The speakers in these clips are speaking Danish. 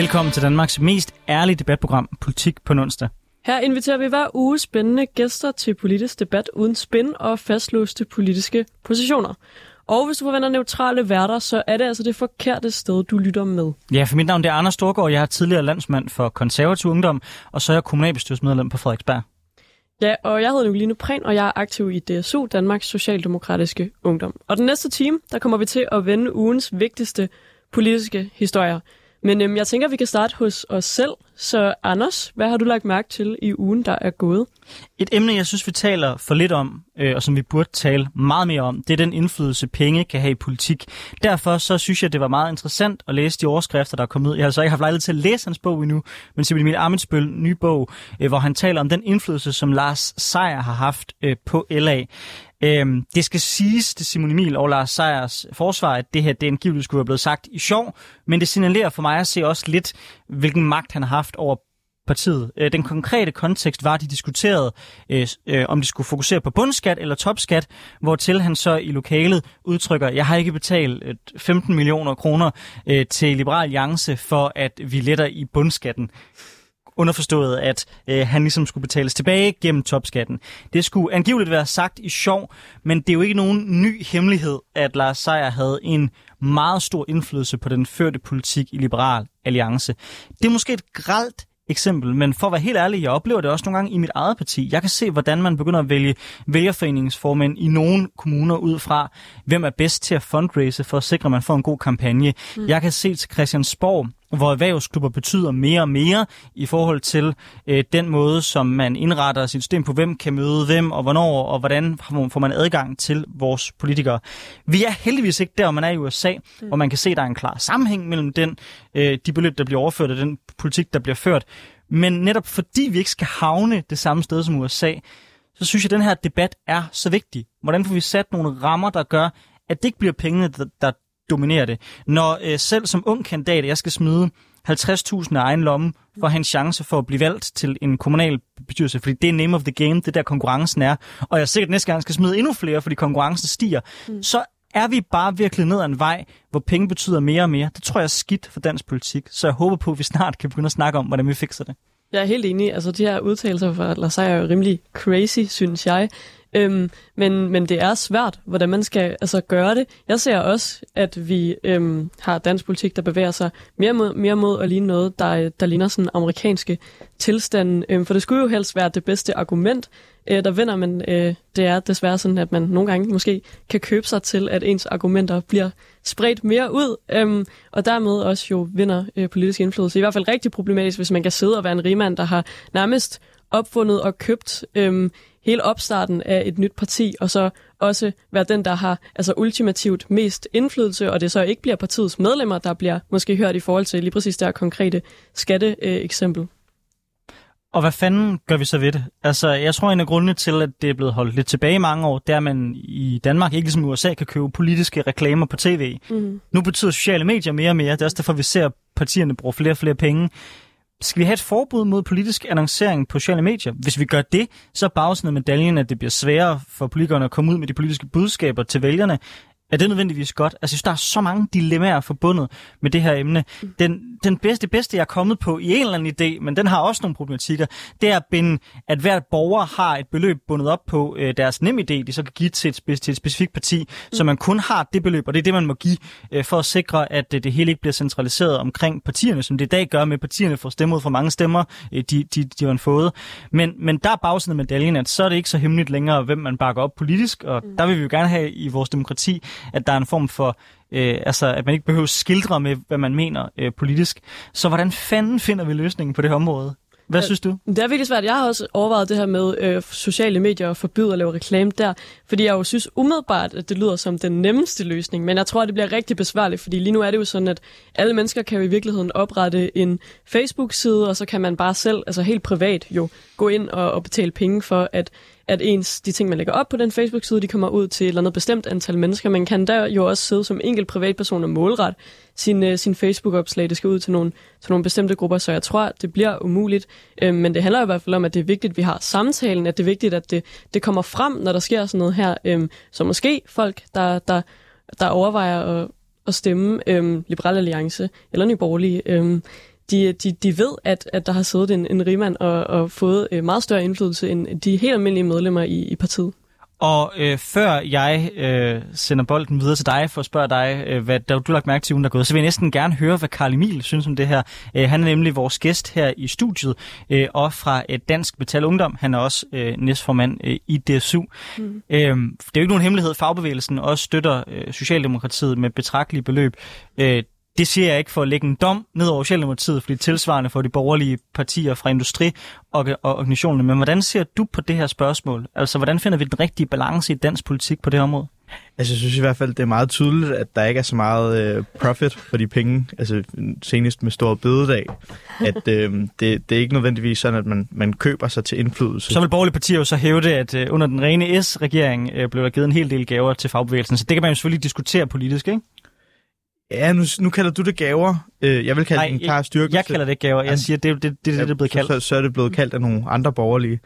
Velkommen til Danmarks mest ærlige debatprogram, Politik på onsdag. Her inviterer vi hver uge spændende gæster til politisk debat uden spin og fastlåste politiske positioner. Og hvis du forventer neutrale værter, så er det altså det forkerte sted, du lytter med. Ja, for mit navn er Anders Storgård. Jeg er tidligere landsmand for konservativ ungdom, og så er jeg kommunalbestyrelsesmedlem på Frederiksberg. Ja, og jeg hedder Nicoline Prehn, og jeg er aktiv i DSU, Danmarks Socialdemokratiske Ungdom. Og den næste time, der kommer vi til at vende ugens vigtigste politiske historier. Men øhm, jeg tænker, at vi kan starte hos os selv. Så Anders, hvad har du lagt mærke til i ugen, der er gået? Et emne, jeg synes, vi taler for lidt om, øh, og som vi burde tale meget mere om, det er den indflydelse, penge kan have i politik. Derfor så synes jeg, det var meget interessant at læse de overskrifter, der er kommet ud. Jeg har så ikke haft lejlighed til at læse hans bog endnu, men Simon Emil Amitsbøl, ny bog, øh, hvor han taler om den indflydelse, som Lars Seier har haft øh, på LA. Øhm, det skal siges til Simon Emil og Lars Sejers forsvar, at det her det angiveligt skulle have blevet sagt i sjov, men det signalerer for mig at se også lidt, hvilken magt han har haft over partiet. Øh, den konkrete kontekst var, at de diskuterede, øh, øh, om de skulle fokusere på bundskat eller topskat, hvor til han så i lokalet udtrykker, jeg har ikke betalt øh, 15 millioner kroner øh, til Liberal Alliance for, at vi letter i bundskatten underforstået, at øh, han ligesom skulle betales tilbage gennem topskatten. Det skulle angiveligt være sagt i sjov, men det er jo ikke nogen ny hemmelighed, at Lars Seier havde en meget stor indflydelse på den førte politik i Liberal Alliance. Det er måske et gralt eksempel, men for at være helt ærlig, jeg oplever det også nogle gange i mit eget parti. Jeg kan se, hvordan man begynder at vælge vælgerforeningsformænd i nogle kommuner ud fra, hvem er bedst til at fundraise for at sikre, at man får en god kampagne. Mm. Jeg kan se til Christiansborg, hvor erhvervsklubber betyder mere og mere i forhold til øh, den måde, som man indretter sit system på, hvem kan møde hvem, og hvornår, og hvordan får man adgang til vores politikere. Vi er heldigvis ikke der, hvor man er i USA, mm. hvor man kan se, at der er en klar sammenhæng mellem den, øh, de beløb, der bliver overført, og den politik, der bliver ført. Men netop fordi vi ikke skal havne det samme sted som USA, så synes jeg, at den her debat er så vigtig. Hvordan får vi sat nogle rammer, der gør, at det ikke bliver pengene, der, der dominerer det. Når øh, selv som ung kandidat, jeg skal smide 50.000 af egen lomme for at have en chance for at blive valgt til en kommunal bestyrelse, fordi det er name of the game, det der konkurrencen er. Og jeg sikkert næste gang skal smide endnu flere, fordi konkurrencen stiger. Mm. Så er vi bare virkelig ned ad en vej, hvor penge betyder mere og mere. Det tror jeg er skidt for dansk politik, så jeg håber på, at vi snart kan begynde at snakke om, hvordan vi fikser det. Jeg er helt enig. Altså, de her udtalelser fra Lars er jo rimelig crazy, synes jeg. Øhm, men, men det er svært, hvordan man skal altså, gøre det. Jeg ser også, at vi øhm, har dansk politik, der bevæger sig mere mod, mere mod at ligne noget, der, der ligner sådan amerikanske tilstanden. Øhm, for det skulle jo helst være det bedste argument, øh, der vinder, men øh, det er desværre sådan, at man nogle gange måske kan købe sig til, at ens argumenter bliver spredt mere ud, øhm, og dermed også jo vinder øh, politisk indflydelse. I hvert fald rigtig problematisk, hvis man kan sidde og være en rigmand, der har nærmest opfundet og købt øhm, hele opstarten af et nyt parti, og så også være den, der har altså ultimativt mest indflydelse, og det så ikke bliver partiets medlemmer, der bliver måske hørt i forhold til lige præcis det her konkrete skatteeksempel. Og hvad fanden gør vi så ved det? Altså, jeg tror, en af grundene til, at det er blevet holdt lidt tilbage i mange år, det er, at man i Danmark, ikke ligesom i USA, kan købe politiske reklamer på tv. Mm. Nu betyder sociale medier mere og mere. Det er også derfor, vi ser, at partierne bruger flere og flere penge. Skal vi have et forbud mod politisk annoncering på sociale medier? Hvis vi gør det, så er bagsiden af medaljen, at det bliver sværere for politikerne at komme ud med de politiske budskaber til vælgerne. Er det nødvendigvis godt? Altså, jeg synes, der er så mange dilemmaer forbundet med det her emne. Den, den bedste, bedste, jeg er kommet på i en eller anden idé, men den har også nogle problematikker, det er at binde, at hvert borger har et beløb bundet op på øh, deres nem idé, de så kan give til et, til et specifikt parti, mm. så man kun har det beløb, og det er det, man må give øh, for at sikre, at øh, det hele ikke bliver centraliseret omkring partierne, som det i dag gør med, partierne får stemmer ud fra mange stemmer, øh, de, de, de har fået. Men, men der er bagsiden af medaljen, at så er det ikke så hemmeligt længere, hvem man bakker op politisk, og mm. der vil vi jo gerne have i vores demokrati, at der er en form for, øh, altså at man ikke behøver skildre med, hvad man mener øh, politisk. Så hvordan fanden finder vi løsningen på det her område? Hvad synes du? Det er virkelig svært. Jeg har også overvejet det her med øh, sociale medier og forbyde at lave reklame der, fordi jeg jo synes umiddelbart, at det lyder som den nemmeste løsning, men jeg tror, at det bliver rigtig besværligt, fordi lige nu er det jo sådan, at alle mennesker kan jo i virkeligheden oprette en Facebook-side, og så kan man bare selv, altså helt privat jo, gå ind og, og betale penge for, at at ens, de ting, man lægger op på den Facebook-side, de kommer ud til et eller andet bestemt antal mennesker. Man kan der jo også sidde som enkelt privatperson og målret sin, øh, sin Facebook-opslag. Det skal ud til nogle, til nogle bestemte grupper, så jeg tror, det bliver umuligt. Øh, men det handler i hvert fald om, at det er vigtigt, at vi har samtalen, at det er vigtigt, at det, det kommer frem, når der sker sådan noget her. Øh, så måske folk, der, der, der overvejer at, at stemme øh, Liberal Alliance eller Nye Borgerlige, uh, de, de, de ved, at, at der har siddet en, en rigmand og, og fået øh, meget større indflydelse end de helt almindelige medlemmer i, i partiet. Og øh, før jeg øh, sender bolden videre til dig for at spørge dig, øh, hvad der, du lagt mærke til ugen, der er gået, så vil jeg næsten gerne høre, hvad Karl Emil synes om det her. Øh, han er nemlig vores gæst her i studiet, øh, og fra øh, Dansk Metal Ungdom. Han er også øh, næstformand øh, i DSU. Mm. Øh, det er jo ikke nogen hemmelighed, fagbevægelsen også støtter øh, Socialdemokratiet med betragtelige beløb. Øh, det siger jeg ikke for at lægge en dom ned over Socialdemokratiet, fordi tilsvarende for de borgerlige partier fra industri og, og organisationerne. Men hvordan ser du på det her spørgsmål? Altså, hvordan finder vi den rigtige balance i dansk politik på det her område? Altså, jeg synes i hvert fald, det er meget tydeligt, at der ikke er så meget øh, profit for de penge, altså senest med stor bededag, at øh, det, det er ikke nødvendigvis sådan, at man, man køber sig til indflydelse. Så vil borgerlige partier jo så hæve det, at øh, under den rene S-regering øh, blev der givet en hel del gaver til fagbevægelsen, så det kan man jo selvfølgelig diskutere politisk, ikke? Ja, nu, nu kalder du det gaver. Øh, jeg vil kalde Nej, det en klar styrke. Jeg kalder det gaver. Jeg siger, det, det, det, det, det er blevet kaldt. Så, så er det blevet kaldt af nogle andre borgerlige.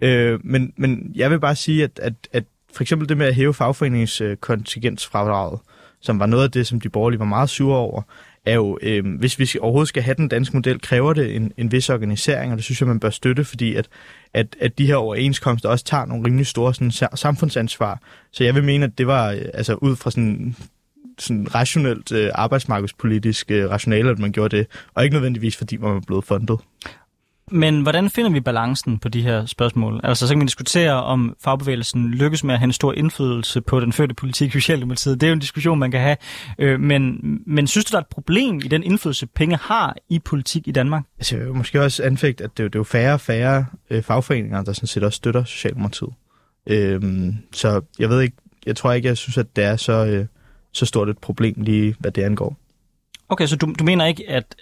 Øh, men, men jeg vil bare sige, at, at, at for eksempel det med at hæve fagforeningskontingensfradraget, som var noget af det, som de borgerlige var meget sure over, er jo, øh, hvis vi overhovedet skal have den danske model, kræver det en, en vis organisering, og det synes jeg, man bør støtte, fordi at, at, at de her overenskomster også tager nogle rimelig store sådan, samfundsansvar. Så jeg vil mene, at det var øh, altså ud fra sådan sådan rationelt øh, arbejdsmarkedspolitisk øh, rationale, at man gjorde det, og ikke nødvendigvis fordi man var blevet fundet. Men hvordan finder vi balancen på de her spørgsmål? Altså, så kan man diskutere, om fagbevægelsen lykkes med at have en stor indflydelse på den fødte politik i Socialdemokratiet. Det er jo en diskussion, man kan have. Øh, men, men synes du, der er et problem i den indflydelse, penge har i politik i Danmark? Altså, jeg vil måske også anfægte, at det, det er jo færre og færre øh, fagforeninger, der sådan set også støtter Socialdemokratiet. Øh, så jeg ved ikke, jeg tror ikke, jeg synes, at det er så... Øh, så stort et problem lige, hvad det angår. Okay, så du, du mener ikke, at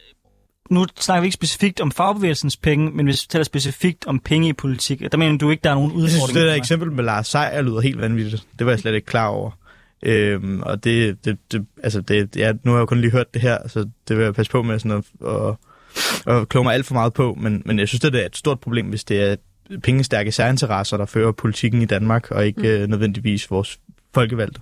nu snakker vi ikke specifikt om fagbevægelsens penge, men hvis vi taler specifikt om penge i politik, der mener du ikke, der er nogen udfordring? Jeg synes, det der eksempel med Lars Seier lyder helt vanvittigt. Det var jeg slet ikke klar over. Øhm, og det, det, det, altså det, ja, nu har jeg jo kun lige hørt det her, så det vil jeg passe på med sådan at, at, at kloge mig alt for meget på, men, men jeg synes, det er et stort problem, hvis det er pengestærke særinteresser, der fører politikken i Danmark, og ikke mm. øh, nødvendigvis vores folkevalgte.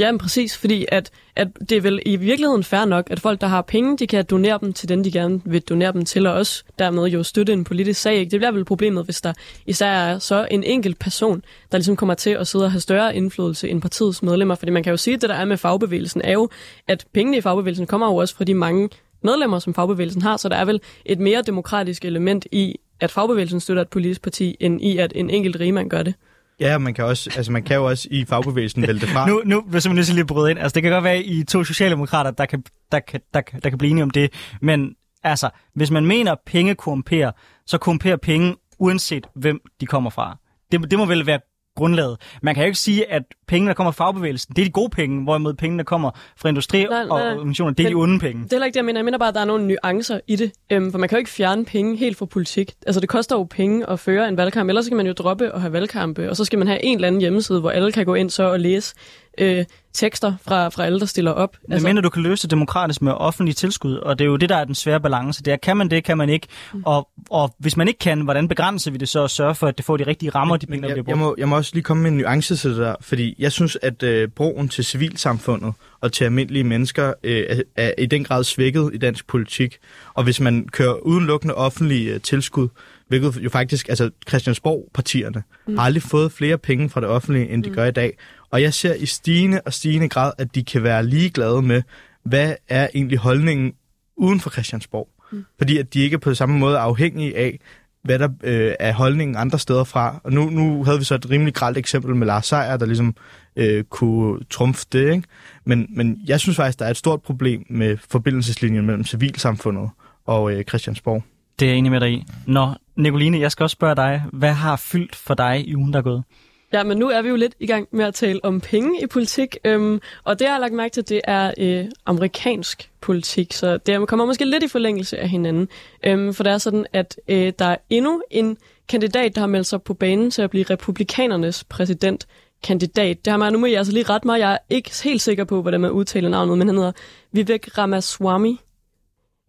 Ja, men præcis, fordi at, at det er vel i virkeligheden fair nok, at folk, der har penge, de kan donere dem til den, de gerne vil donere dem til, og også dermed jo støtte en politisk sag. Ikke? Det bliver vel problemet, hvis der især er så en enkelt person, der ligesom kommer til at sidde og have større indflydelse end partiets medlemmer. Fordi man kan jo sige, at det der er med fagbevægelsen, er jo, at pengene i fagbevægelsen kommer jo også fra de mange medlemmer, som fagbevægelsen har, så der er vel et mere demokratisk element i, at fagbevægelsen støtter et politisk parti, end i, at en enkelt rigmand gør det. Ja, man kan, også, altså man kan jo også i fagbevægelsen vælge fra. nu, nu vil jeg simpelthen lige bryde ind. Altså, det kan godt være, at I to socialdemokrater, der kan, der, kan, der, der kan blive enige om det. Men altså, hvis man mener, at penge korrumperer, så korrumperer penge, uanset hvem de kommer fra. Det, det må vel være grundlaget. Man kan jo ikke sige, at pengene, der kommer fra fagbevægelsen, det er de gode penge, hvorimod pengene, der kommer fra industri nej, nej, og organisationer, det er de onde penge. Det er ikke det, jeg mener. Jeg mener bare, at der er nogle nuancer i det. Øhm, for man kan jo ikke fjerne penge helt fra politik. Altså, det koster jo penge at føre en valgkamp. Ellers kan man jo droppe og have valgkampe, og så skal man have en eller anden hjemmeside, hvor alle kan gå ind så og læse øh, tekster fra, fra alle, der stiller op. Men altså, mener, du kan løse det demokratisk med offentlige tilskud, og det er jo det, der er den svære balance. Det er, kan man det, kan man ikke? Mm. Og, og hvis man ikke kan, hvordan begrænser vi det så at sørge for, at det får de rigtige rammer, de penge, der bliver brugt? Jeg må, jeg må også lige komme med en nuance til det der, fordi jeg synes, at øh, broen til civilsamfundet og til almindelige mennesker øh, er, er i den grad svækket i dansk politik. Og hvis man kører udelukkende offentlige øh, tilskud, hvilket jo faktisk, altså Christiansborg-partierne mm. har aldrig fået flere penge fra det offentlige, end de mm. gør i dag. Og jeg ser i stigende og stigende grad, at de kan være ligeglade med, hvad er egentlig holdningen uden for Christiansborg. Mm. Fordi at de ikke på samme måde er afhængige af, hvad der øh, er holdningen andre steder fra. Og nu, nu havde vi så et rimelig gralt eksempel med Lars Seier, der ligesom øh, kunne trumfe det. Ikke? Men, men jeg synes faktisk, der er et stort problem med forbindelseslinjen mellem civilsamfundet og øh, Christiansborg. Det er jeg enig med dig i. Nå, Nicoline, jeg skal også spørge dig, hvad har fyldt for dig i ugen, der er gået? Ja, men nu er vi jo lidt i gang med at tale om penge i politik, øhm, og det jeg har lagt mærke til, det er øh, amerikansk politik, så det kommer måske lidt i forlængelse af hinanden. Øhm, for det er sådan, at øh, der er endnu en kandidat, der har meldt sig på banen til at blive republikanernes præsidentkandidat. Det har man, nu med jeg altså lige ret mig, jeg er ikke helt sikker på, hvordan man udtaler navnet, men han hedder Vivek Ramaswamy.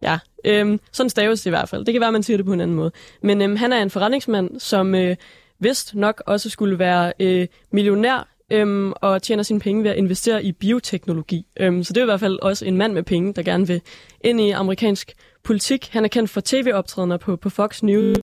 Ja, øhm, sådan staves det i hvert fald. Det kan være, man siger det på en anden måde. Men øhm, han er en forretningsmand, som... Øh, vist nok også skulle være øh, millionær øhm, og tjener sine penge ved at investere i bioteknologi. Øhm, så det er i hvert fald også en mand med penge, der gerne vil ind i amerikansk politik. Han er kendt for tv-optrædener på, på Fox News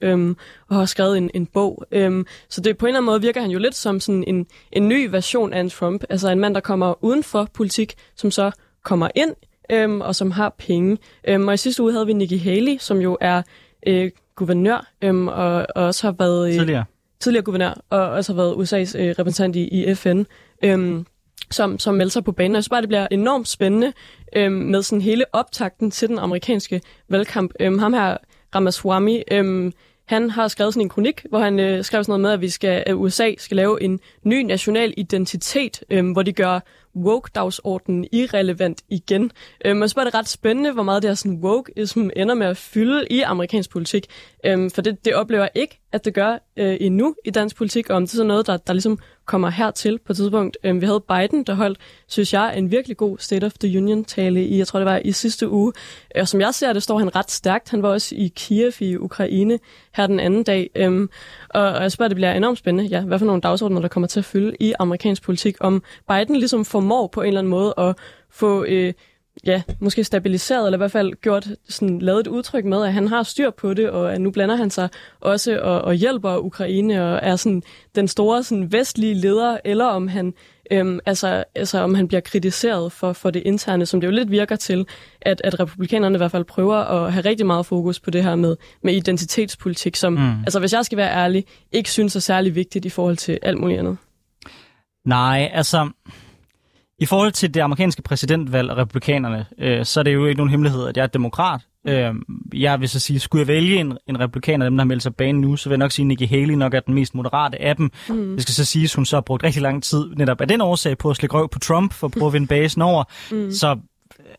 øhm, og har skrevet en, en bog. Øhm, så det på en eller anden måde virker han jo lidt som sådan en, en ny version af en Trump. Altså en mand, der kommer uden for politik, som så kommer ind øhm, og som har penge. Øhm, og i sidste uge havde vi Nikki Haley, som jo er øh, guvernør øhm, og, og også har været... Øh, Tidligere. tidligere guvernør, og også har været USA's øh, repræsentant i, i FN, øhm, som, som melder sig på banen. Jeg synes bare, det bliver enormt spændende øhm, med sådan hele optakten til den amerikanske valgkamp. Øhm, ham her, Ramaswamy, øhm, han har skrevet sådan en kronik, hvor han øh, skrev sådan noget med, at vi skal, at USA skal lave en ny national identitet, øhm, hvor de gør woke-dagsordenen irrelevant igen. Øhm, og så er det ret spændende, hvor meget det her sådan wokeism ender med at fylde i amerikansk politik. Øhm, for det, det oplever jeg ikke, at det gør øh, endnu i dansk politik, og om det er sådan noget, der, der ligesom kommer hertil på et tidspunkt. Øhm, vi havde Biden, der holdt, synes jeg, en virkelig god State of the Union-tale i, jeg tror det var i sidste uge. Og som jeg ser det, står han ret stærkt. Han var også i Kiev i Ukraine her den anden dag. Øhm, og, og jeg spørger, det bliver enormt spændende, ja, hvad for nogle dagsordner, der kommer til at fylde i amerikansk politik, om Biden ligesom formår på en eller anden måde at få... Øh, ja, måske stabiliseret, eller i hvert fald gjort, sådan, lavet et udtryk med, at han har styr på det, og at nu blander han sig også og, og hjælper Ukraine, og er sådan den store sådan, vestlige leder, eller om han, øhm, altså, altså, om han bliver kritiseret for, for det interne, som det jo lidt virker til, at, at republikanerne i hvert fald prøver at have rigtig meget fokus på det her med, med identitetspolitik, som, mm. altså hvis jeg skal være ærlig, ikke synes er særlig vigtigt i forhold til alt muligt andet. Nej, altså... I forhold til det amerikanske præsidentvalg og republikanerne, øh, så er det jo ikke nogen hemmelighed, at jeg er demokrat. Øh, jeg vil så sige, skulle jeg vælge en, en republikaner, dem der har meldt sig banen nu, så vil jeg nok sige, at Nikki Haley nok er den mest moderate af dem. Mm. Det skal så sige, at hun så har brugt rigtig lang tid netop af den årsag på at slække røv på Trump for at prøve at vinde basen over. Mm. Så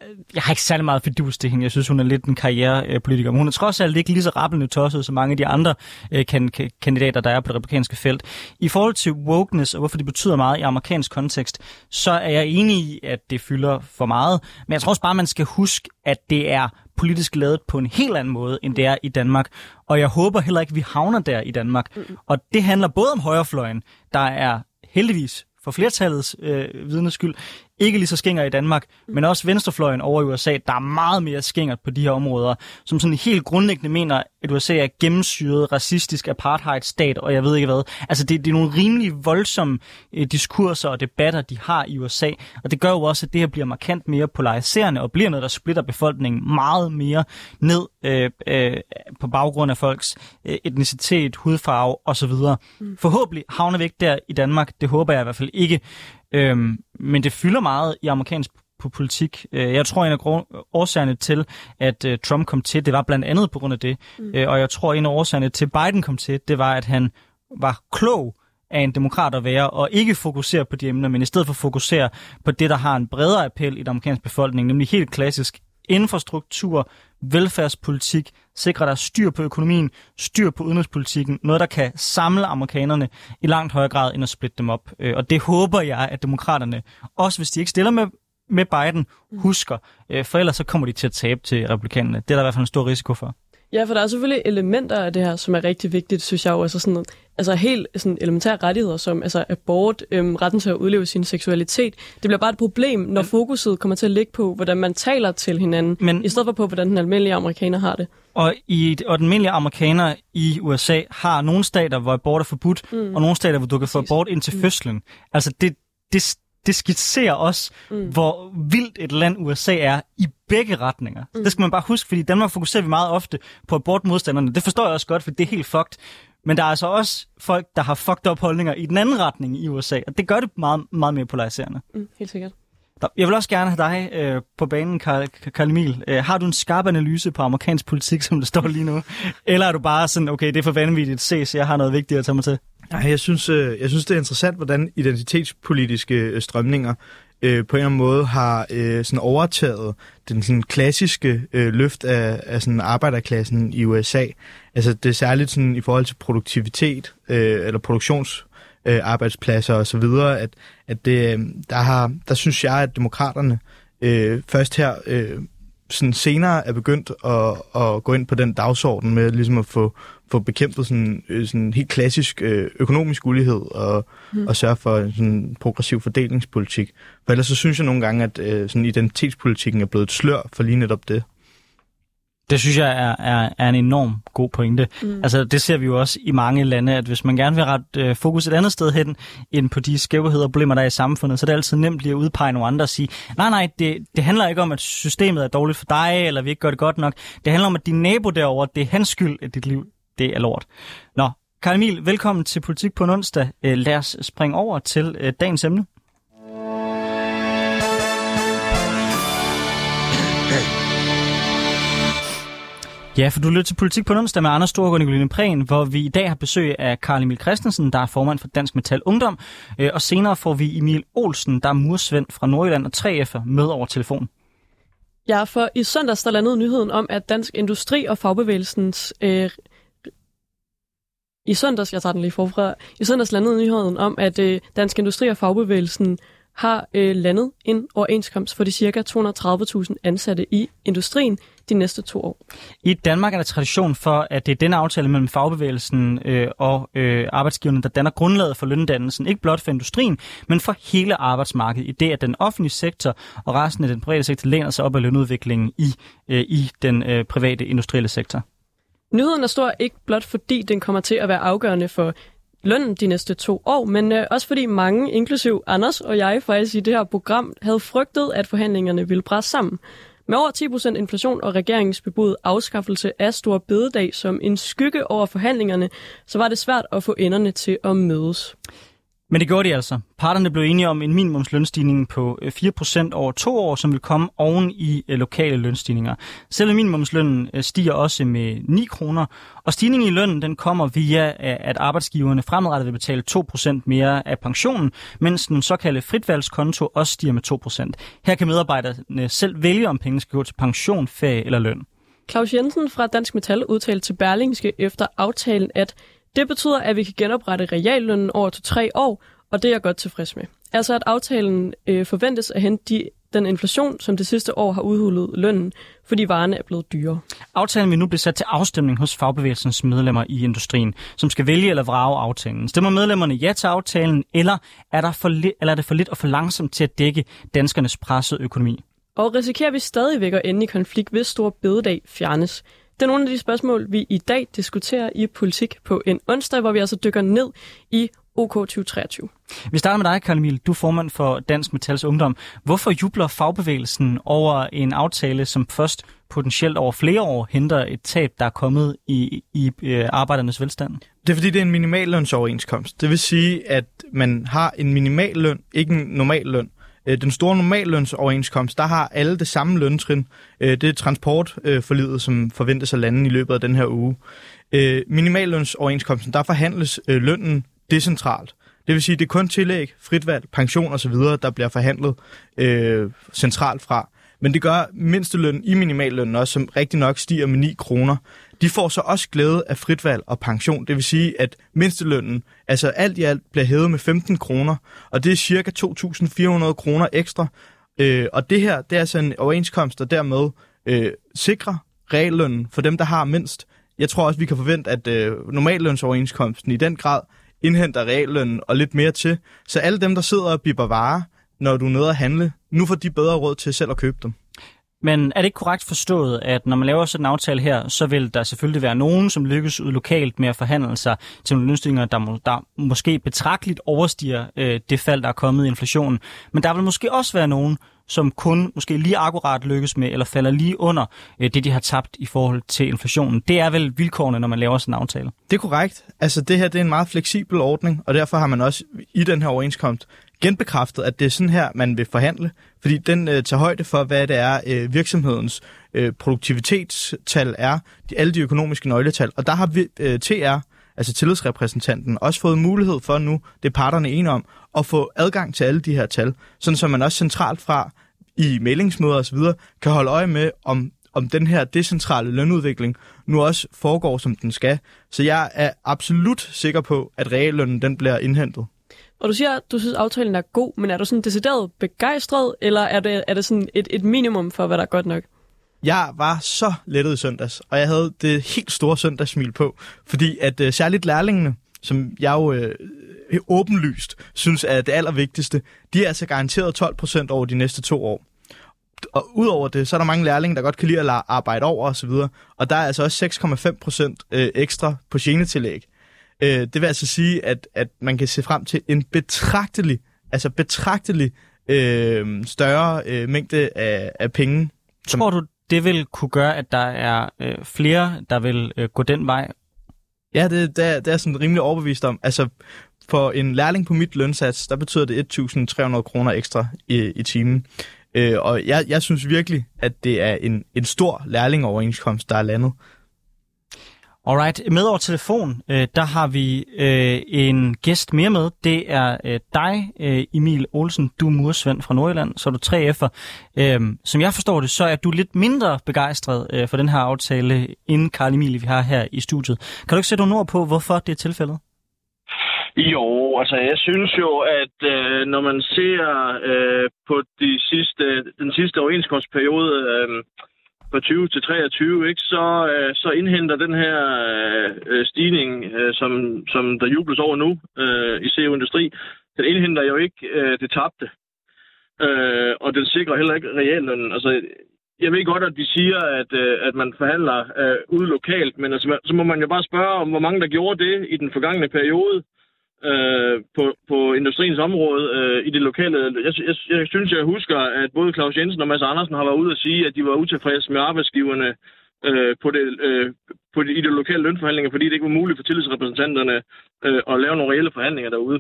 Øh, jeg har ikke særlig meget fidus til hende. Jeg synes, hun er lidt en karrierepolitiker. Men hun er trods alt ikke lige så rappelende tosset som mange af de andre øh, kan, kan, kandidater, der er på det republikanske felt. I forhold til wokeness og hvorfor det betyder meget i amerikansk kontekst, så er jeg enig i, at det fylder for meget. Men jeg tror også bare, man skal huske, at det er politisk lavet på en helt anden måde, end det er i Danmark. Og jeg håber heller ikke, at vi havner der i Danmark. Og det handler både om højrefløjen, der er heldigvis for flertallets øh, vidnes skyld, ikke lige så skænger i Danmark, men også venstrefløjen over i USA, der er meget mere skængert på de her områder, som sådan helt grundlæggende mener, at USA er gennemsyret racistisk apartheid-stat, og jeg ved ikke hvad. Altså det, det er nogle rimelig voldsomme øh, diskurser og debatter, de har i USA, og det gør jo også, at det her bliver markant mere polariserende, og bliver noget, der splitter befolkningen meget mere ned øh, øh, på baggrund af folks øh, etnicitet, hudfarve osv. Mm. Forhåbentlig havner vi ikke der i Danmark, det håber jeg i hvert fald ikke. Øhm, men det fylder meget i amerikansk på politik. Øh, jeg tror, en af årsagerne til, at øh, Trump kom til, det var blandt andet på grund af det. Mm. Øh, og jeg tror, en af årsagerne til, Biden kom til, det var, at han var klog af en demokrat at være, og ikke fokusere på de emner, men i stedet for fokusere på det, der har en bredere appel i den amerikanske befolkning, nemlig helt klassisk infrastruktur, velfærdspolitik, sikre der styr på økonomien, styr på udenrigspolitikken, noget, der kan samle amerikanerne i langt højere grad, end at splitte dem op. Øh, og det håber jeg, at demokraterne, også hvis de ikke stiller med, med Biden, husker, øh, for ellers så kommer de til at tabe til republikanerne. Det er der i hvert fald en stor risiko for. Ja, for der er selvfølgelig elementer af det her, som er rigtig vigtigt, synes jeg jo. Altså, sådan, altså helt sådan elementære rettigheder, som altså abort, øhm, retten til at udleve sin seksualitet. Det bliver bare et problem, når men, fokuset kommer til at ligge på, hvordan man taler til hinanden, men, i stedet for på, hvordan den almindelige amerikaner har det. Og, i, og den almindelige amerikaner i USA har nogle stater, hvor abort er forbudt, mm. og nogle stater, hvor du kan få abort indtil mm. fødslen. Altså det, det, det skitserer også, mm. hvor vildt et land USA er i begge retninger. Mm. Det skal man bare huske, fordi i Danmark fokuserer vi meget ofte på abortmodstanderne. Det forstår jeg også godt, for det er helt fucked. Men der er altså også folk, der har fucked up holdninger i den anden retning i USA, og det gør det meget, meget mere polariserende. Mm, helt sikkert. Jeg vil også gerne have dig øh, på banen, Karl, Karl Emil. Øh, har du en skarp analyse på amerikansk politik, som det står lige nu? Eller er du bare sådan, okay, det er for vanvittigt at se, så jeg har noget vigtigt at tage mig til? Nej, jeg synes, øh, jeg synes det er interessant, hvordan identitetspolitiske øh, strømninger øh, på en eller anden måde har øh, sådan overtaget den sådan klassiske øh, løft af, af sådan arbejderklassen i USA. Altså det er særligt sådan i forhold til produktivitet øh, eller produktions øh, arbejdspladser og så videre, at, at det, øh, der, har, der synes jeg, at demokraterne øh, først her øh, sådan senere er begyndt at, at gå ind på den dagsorden med ligesom at få, få bekæmpet sådan, øh, sådan helt klassisk øh, økonomisk ulighed og, mm. og sørge for sådan progressiv fordelingspolitik. For ellers så synes jeg nogle gange, at øh, sådan identitetspolitikken er blevet et slør for lige netop det. Det synes jeg er, er, er en enorm god pointe. Mm. Altså, det ser vi jo også i mange lande, at hvis man gerne vil rette øh, fokus et andet sted hen, end på de skævheder og problemer, der er i samfundet, så er det altid nemt lige at udpege nogle andre og sige, nej, nej, det, det handler ikke om, at systemet er dårligt for dig, eller vi ikke gør det godt nok. Det handler om, at din nabo derovre, det er hans skyld, at dit liv det er lort. Nå, Karl Emil, velkommen til Politik på en onsdag. Øh, lad os springe over til øh, dagens emne. Ja, for du lytter til Politik på onsdag med Anders Storgård og Nicoline Prehn, hvor vi i dag har besøg af Karl Emil Christensen, der er formand for Dansk Metal Ungdom, øh, og senere får vi Emil Olsen, der er mursvend fra Nordjylland og 3F'er, med over telefon. Ja, for i søndags der landede nyheden om, at Dansk Industri og Fagbevægelsens... Øh, I søndags, jeg tager den lige forfra, i søndags landede nyheden om, at øh, Dansk Industri og Fagbevægelsen har øh, landet en overenskomst for de ca. 230.000 ansatte i industrien de næste to år. I Danmark er der tradition for, at det er denne aftale mellem fagbevægelsen øh, og øh, arbejdsgiverne, der danner grundlaget for løndannelsen, ikke blot for industrien, men for hele arbejdsmarkedet, i det at den offentlige sektor og resten af den private sektor læner sig op af lønudviklingen i, øh, i den øh, private industrielle sektor. Nyheden er stor ikke blot fordi den kommer til at være afgørende for lønnen de næste to år, men øh, også fordi mange, inklusiv Anders og jeg faktisk i det her program, havde frygtet, at forhandlingerne ville presse sammen. Med over 10% inflation og regeringens bebud afskaffelse af Stor Bededag som en skygge over forhandlingerne, så var det svært at få enderne til at mødes. Men det gjorde de altså. Parterne blev enige om en minimumslønstigning på øh, 4% over to år, som vil komme oven i øh, lokale lønstigninger. Selve minimumslønnen øh, stiger også med 9 kroner, og stigningen i lønnen den kommer via, at arbejdsgiverne fremadrettet vil betale 2% mere af pensionen, mens den såkaldte fritvalgskonto også stiger med 2%. Her kan medarbejderne selv vælge, om pengene skal gå til pension, ferie eller løn. Claus Jensen fra Dansk Metal udtalte til Berlingske efter aftalen, at det betyder, at vi kan genoprette reallønnen over til tre år, og det er jeg godt tilfreds med. Altså at aftalen øh, forventes at hente de, den inflation, som det sidste år har udhulet lønnen, fordi varerne er blevet dyre. Aftalen vil nu blive sat til afstemning hos fagbevægelsens medlemmer i industrien, som skal vælge eller vrage aftalen. Stemmer medlemmerne ja til aftalen, eller er, der for li- eller er det for lidt og for langsomt til at dække danskernes pressede økonomi? Og risikerer vi stadigvæk at ende i konflikt, hvis stor bededag fjernes? Det er nogle af de spørgsmål, vi i dag diskuterer i politik på en onsdag, hvor vi altså dykker ned i OK 2023. Vi starter med dig, Karl Emil. Du er formand for Dansk Metals Ungdom. Hvorfor jubler fagbevægelsen over en aftale, som først potentielt over flere år henter et tab, der er kommet i, i øh, arbejdernes velstand? Det er fordi, det er en minimallønsoverenskomst. Det vil sige, at man har en minimalløn, ikke en normal løn. Øh, den store normallønsoverenskomst, der har alle det samme løntrin. Øh, det er transportforlidet, som forventes at lande i løbet af den her uge. Øh, minimallønsoverenskomsten, der forhandles øh, lønnen decentralt. Det vil sige, det er kun tillæg, fritvalg, pension osv., der bliver forhandlet øh, centralt fra. Men det gør mindsteløn i minimallønnen også, som rigtig nok stiger med 9 kroner. De får så også glæde af fritvalg og pension. Det vil sige, at mindstelønnen, altså alt i alt, bliver hævet med 15 kroner, og det er cirka 2.400 kroner ekstra. Øh, og det her, det er altså en overenskomst, der dermed øh, sikrer reallønnen for dem, der har mindst. Jeg tror også, vi kan forvente, at øh, normallønsoverenskomsten i den grad indhenter reallønnen og lidt mere til. Så alle dem, der sidder og bipper varer, når du er nede at handle, nu får de bedre råd til selv at købe dem. Men er det ikke korrekt forstået, at når man laver sådan en aftale her, så vil der selvfølgelig være nogen, som lykkes ud lokalt med at forhandle sig til nogle lønstigninger, der, må, der måske betragteligt overstiger øh, det fald, der er kommet i inflationen. Men der vil måske også være nogen, som kun måske lige akkurat lykkes med, eller falder lige under øh, det, de har tabt i forhold til inflationen. Det er vel vilkårene, når man laver sådan en aftale. Det er korrekt. Altså det her det er en meget fleksibel ordning, og derfor har man også i den her overenskomst genbekræftet, at det er sådan her, man vil forhandle, fordi den øh, tager højde for, hvad det er, øh, virksomhedens øh, produktivitetstal er, de, alle de økonomiske nøgletal. Og der har vi, øh, TR, altså tillidsrepræsentanten, også fået mulighed for nu, det er parterne enige om, at få adgang til alle de her tal, sådan så man også centralt fra i meldingsmøder osv. kan holde øje med, om, om den her decentrale lønudvikling nu også foregår, som den skal. Så jeg er absolut sikker på, at reallønnen den bliver indhentet. Og du siger, at du synes, at aftalen er god, men er du sådan decideret begejstret, eller er det, er det sådan et, et minimum for, hvad der er godt nok? Jeg var så lettet i søndags, og jeg havde det helt store søndagssmil på, fordi at uh, særligt lærlingene, som jeg jo uh, åbenlyst synes er det allervigtigste, de er altså garanteret 12% over de næste to år. Og udover det, så er der mange lærlinge, der godt kan lide at arbejde over osv., og der er altså også 6,5% øh, ekstra på genetillæg. Øh, det vil altså sige, at, at man kan se frem til en betragtelig, altså betragtelig øh, større øh, mængde af, af penge. Som... Tror du, det vil kunne gøre, at der er øh, flere, der vil øh, gå den vej? Ja, det, det, er, det er sådan rimelig overbevist om. Altså, for en lærling på mit lønsats, der betyder det 1.300 kroner ekstra i, i timen. Øh, og jeg, jeg synes virkelig, at det er en, en stor lærlingoverenskomst, der er landet. Alright, med over telefon, øh, der har vi øh, en gæst mere med. Det er øh, dig, øh, Emil Olsen. Du er mursvend fra Nordjylland, så er du 3F'er. Øh, som jeg forstår det, så er du lidt mindre begejstret øh, for den her aftale, end Karl Emil, vi har her i studiet. Kan du ikke sætte nogle ord på, hvorfor det er tilfældet? Jo, altså jeg synes jo, at øh, når man ser øh, på de sidste, den sidste overenskomstperiode øh, fra 20 til 23, ikke, så, øh, så indhenter den her øh, øh, stigning, øh, som, som der jubles over nu øh, i CO Industri, den indhenter jo ikke øh, det tabte. Øh, og den sikrer heller ikke reallønnen. Altså, jeg ved godt, at de siger, at, øh, at man forhandler øh, ude lokalt, men altså, så må man jo bare spørge om, hvor mange der gjorde det i den forgangne periode øh, på, på industriens område øh, i det lokale. Jeg, jeg, jeg synes, jeg husker, at både Claus Jensen og Mads Andersen har været ude og sige, at de var utilfredse med arbejdsgiverne øh, på det, øh, på det, i de lokale lønforhandlinger, fordi det ikke var muligt for tillidsrepræsentanterne øh, at lave nogle reelle forhandlinger derude.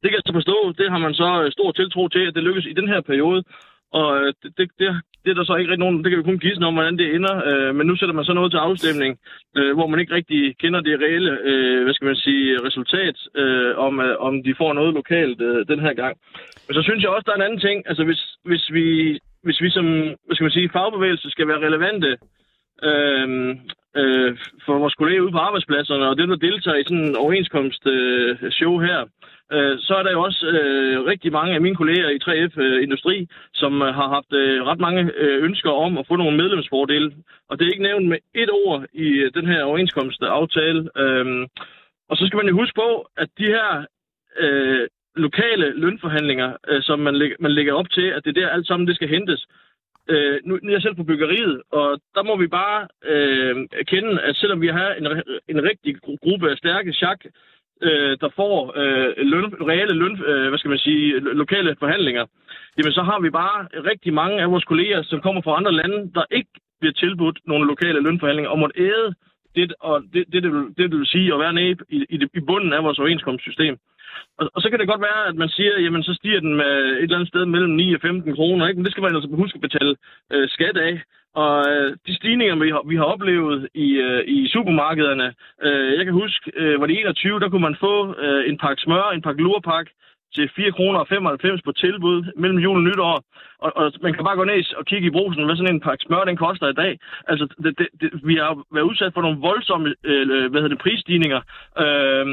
Det kan jeg så forstå, det har man så øh, stor tiltro til, at det lykkes i den her periode, og øh, det, det, det, det, er der så ikke rigtig nogen, det kan vi kun gisne om, hvordan det ender. Øh, men nu sætter man så noget til afstemning, øh, hvor man ikke rigtig kender det reelle, øh, hvad skal man sige, resultat, øh, om, øh, om de får noget lokalt øh, den her gang. Men så synes jeg også, der er en anden ting. Altså hvis, hvis vi hvis vi som, hvad skal man sige, fagbevægelse skal være relevante øh, øh, for vores kolleger ude på arbejdspladserne, og det, der deltager i sådan en overenskomst øh, show her, øh, så er der jo også øh, rigtig mange af mine kolleger i 3F øh, Industri, som øh, har haft øh, ret mange øh, ønsker om at få nogle medlemsfordele. Og det er ikke nævnt med et ord i øh, den her overenskomstaftale. Øh, og så skal man jo huske på, at de her øh, lokale lønforhandlinger, øh, som man, lægger, man lægger op til, at det er der alt sammen, det skal hentes. Øh, nu, nu er jeg selv på byggeriet, og der må vi bare øh, erkende, at selvom vi har en, en rigtig gruppe af stærke chak, øh, der får øh, løn, reelle løn, øh, hvad skal man sige, lokale forhandlinger, jamen så har vi bare rigtig mange af vores kolleger, som kommer fra andre lande, der ikke bliver tilbudt nogle lokale lønforhandlinger og måtte æde det, og det, det, det, vil, det, det vil sige at være nede i, i, i bunden af vores overenskomstsystem. Og, og så kan det godt være, at man siger, jamen så stiger den med et eller andet sted mellem 9 og 15 kroner, ikke? men det skal man altså huske at betale øh, skat af. Og øh, de stigninger, vi har, vi har oplevet i, øh, i supermarkederne, øh, jeg kan huske, øh, var det 21, der kunne man få øh, en pakke smør, en pakke lurpak, til 4,95 kroner på tilbud mellem jul og nytår. Og, og man kan bare gå ned og kigge i brusen, hvad sådan en pakke smør den koster i dag. Altså, det, det, det, vi har været udsat for nogle voldsomme øh, hvad hedder det, prisstigninger. Øh,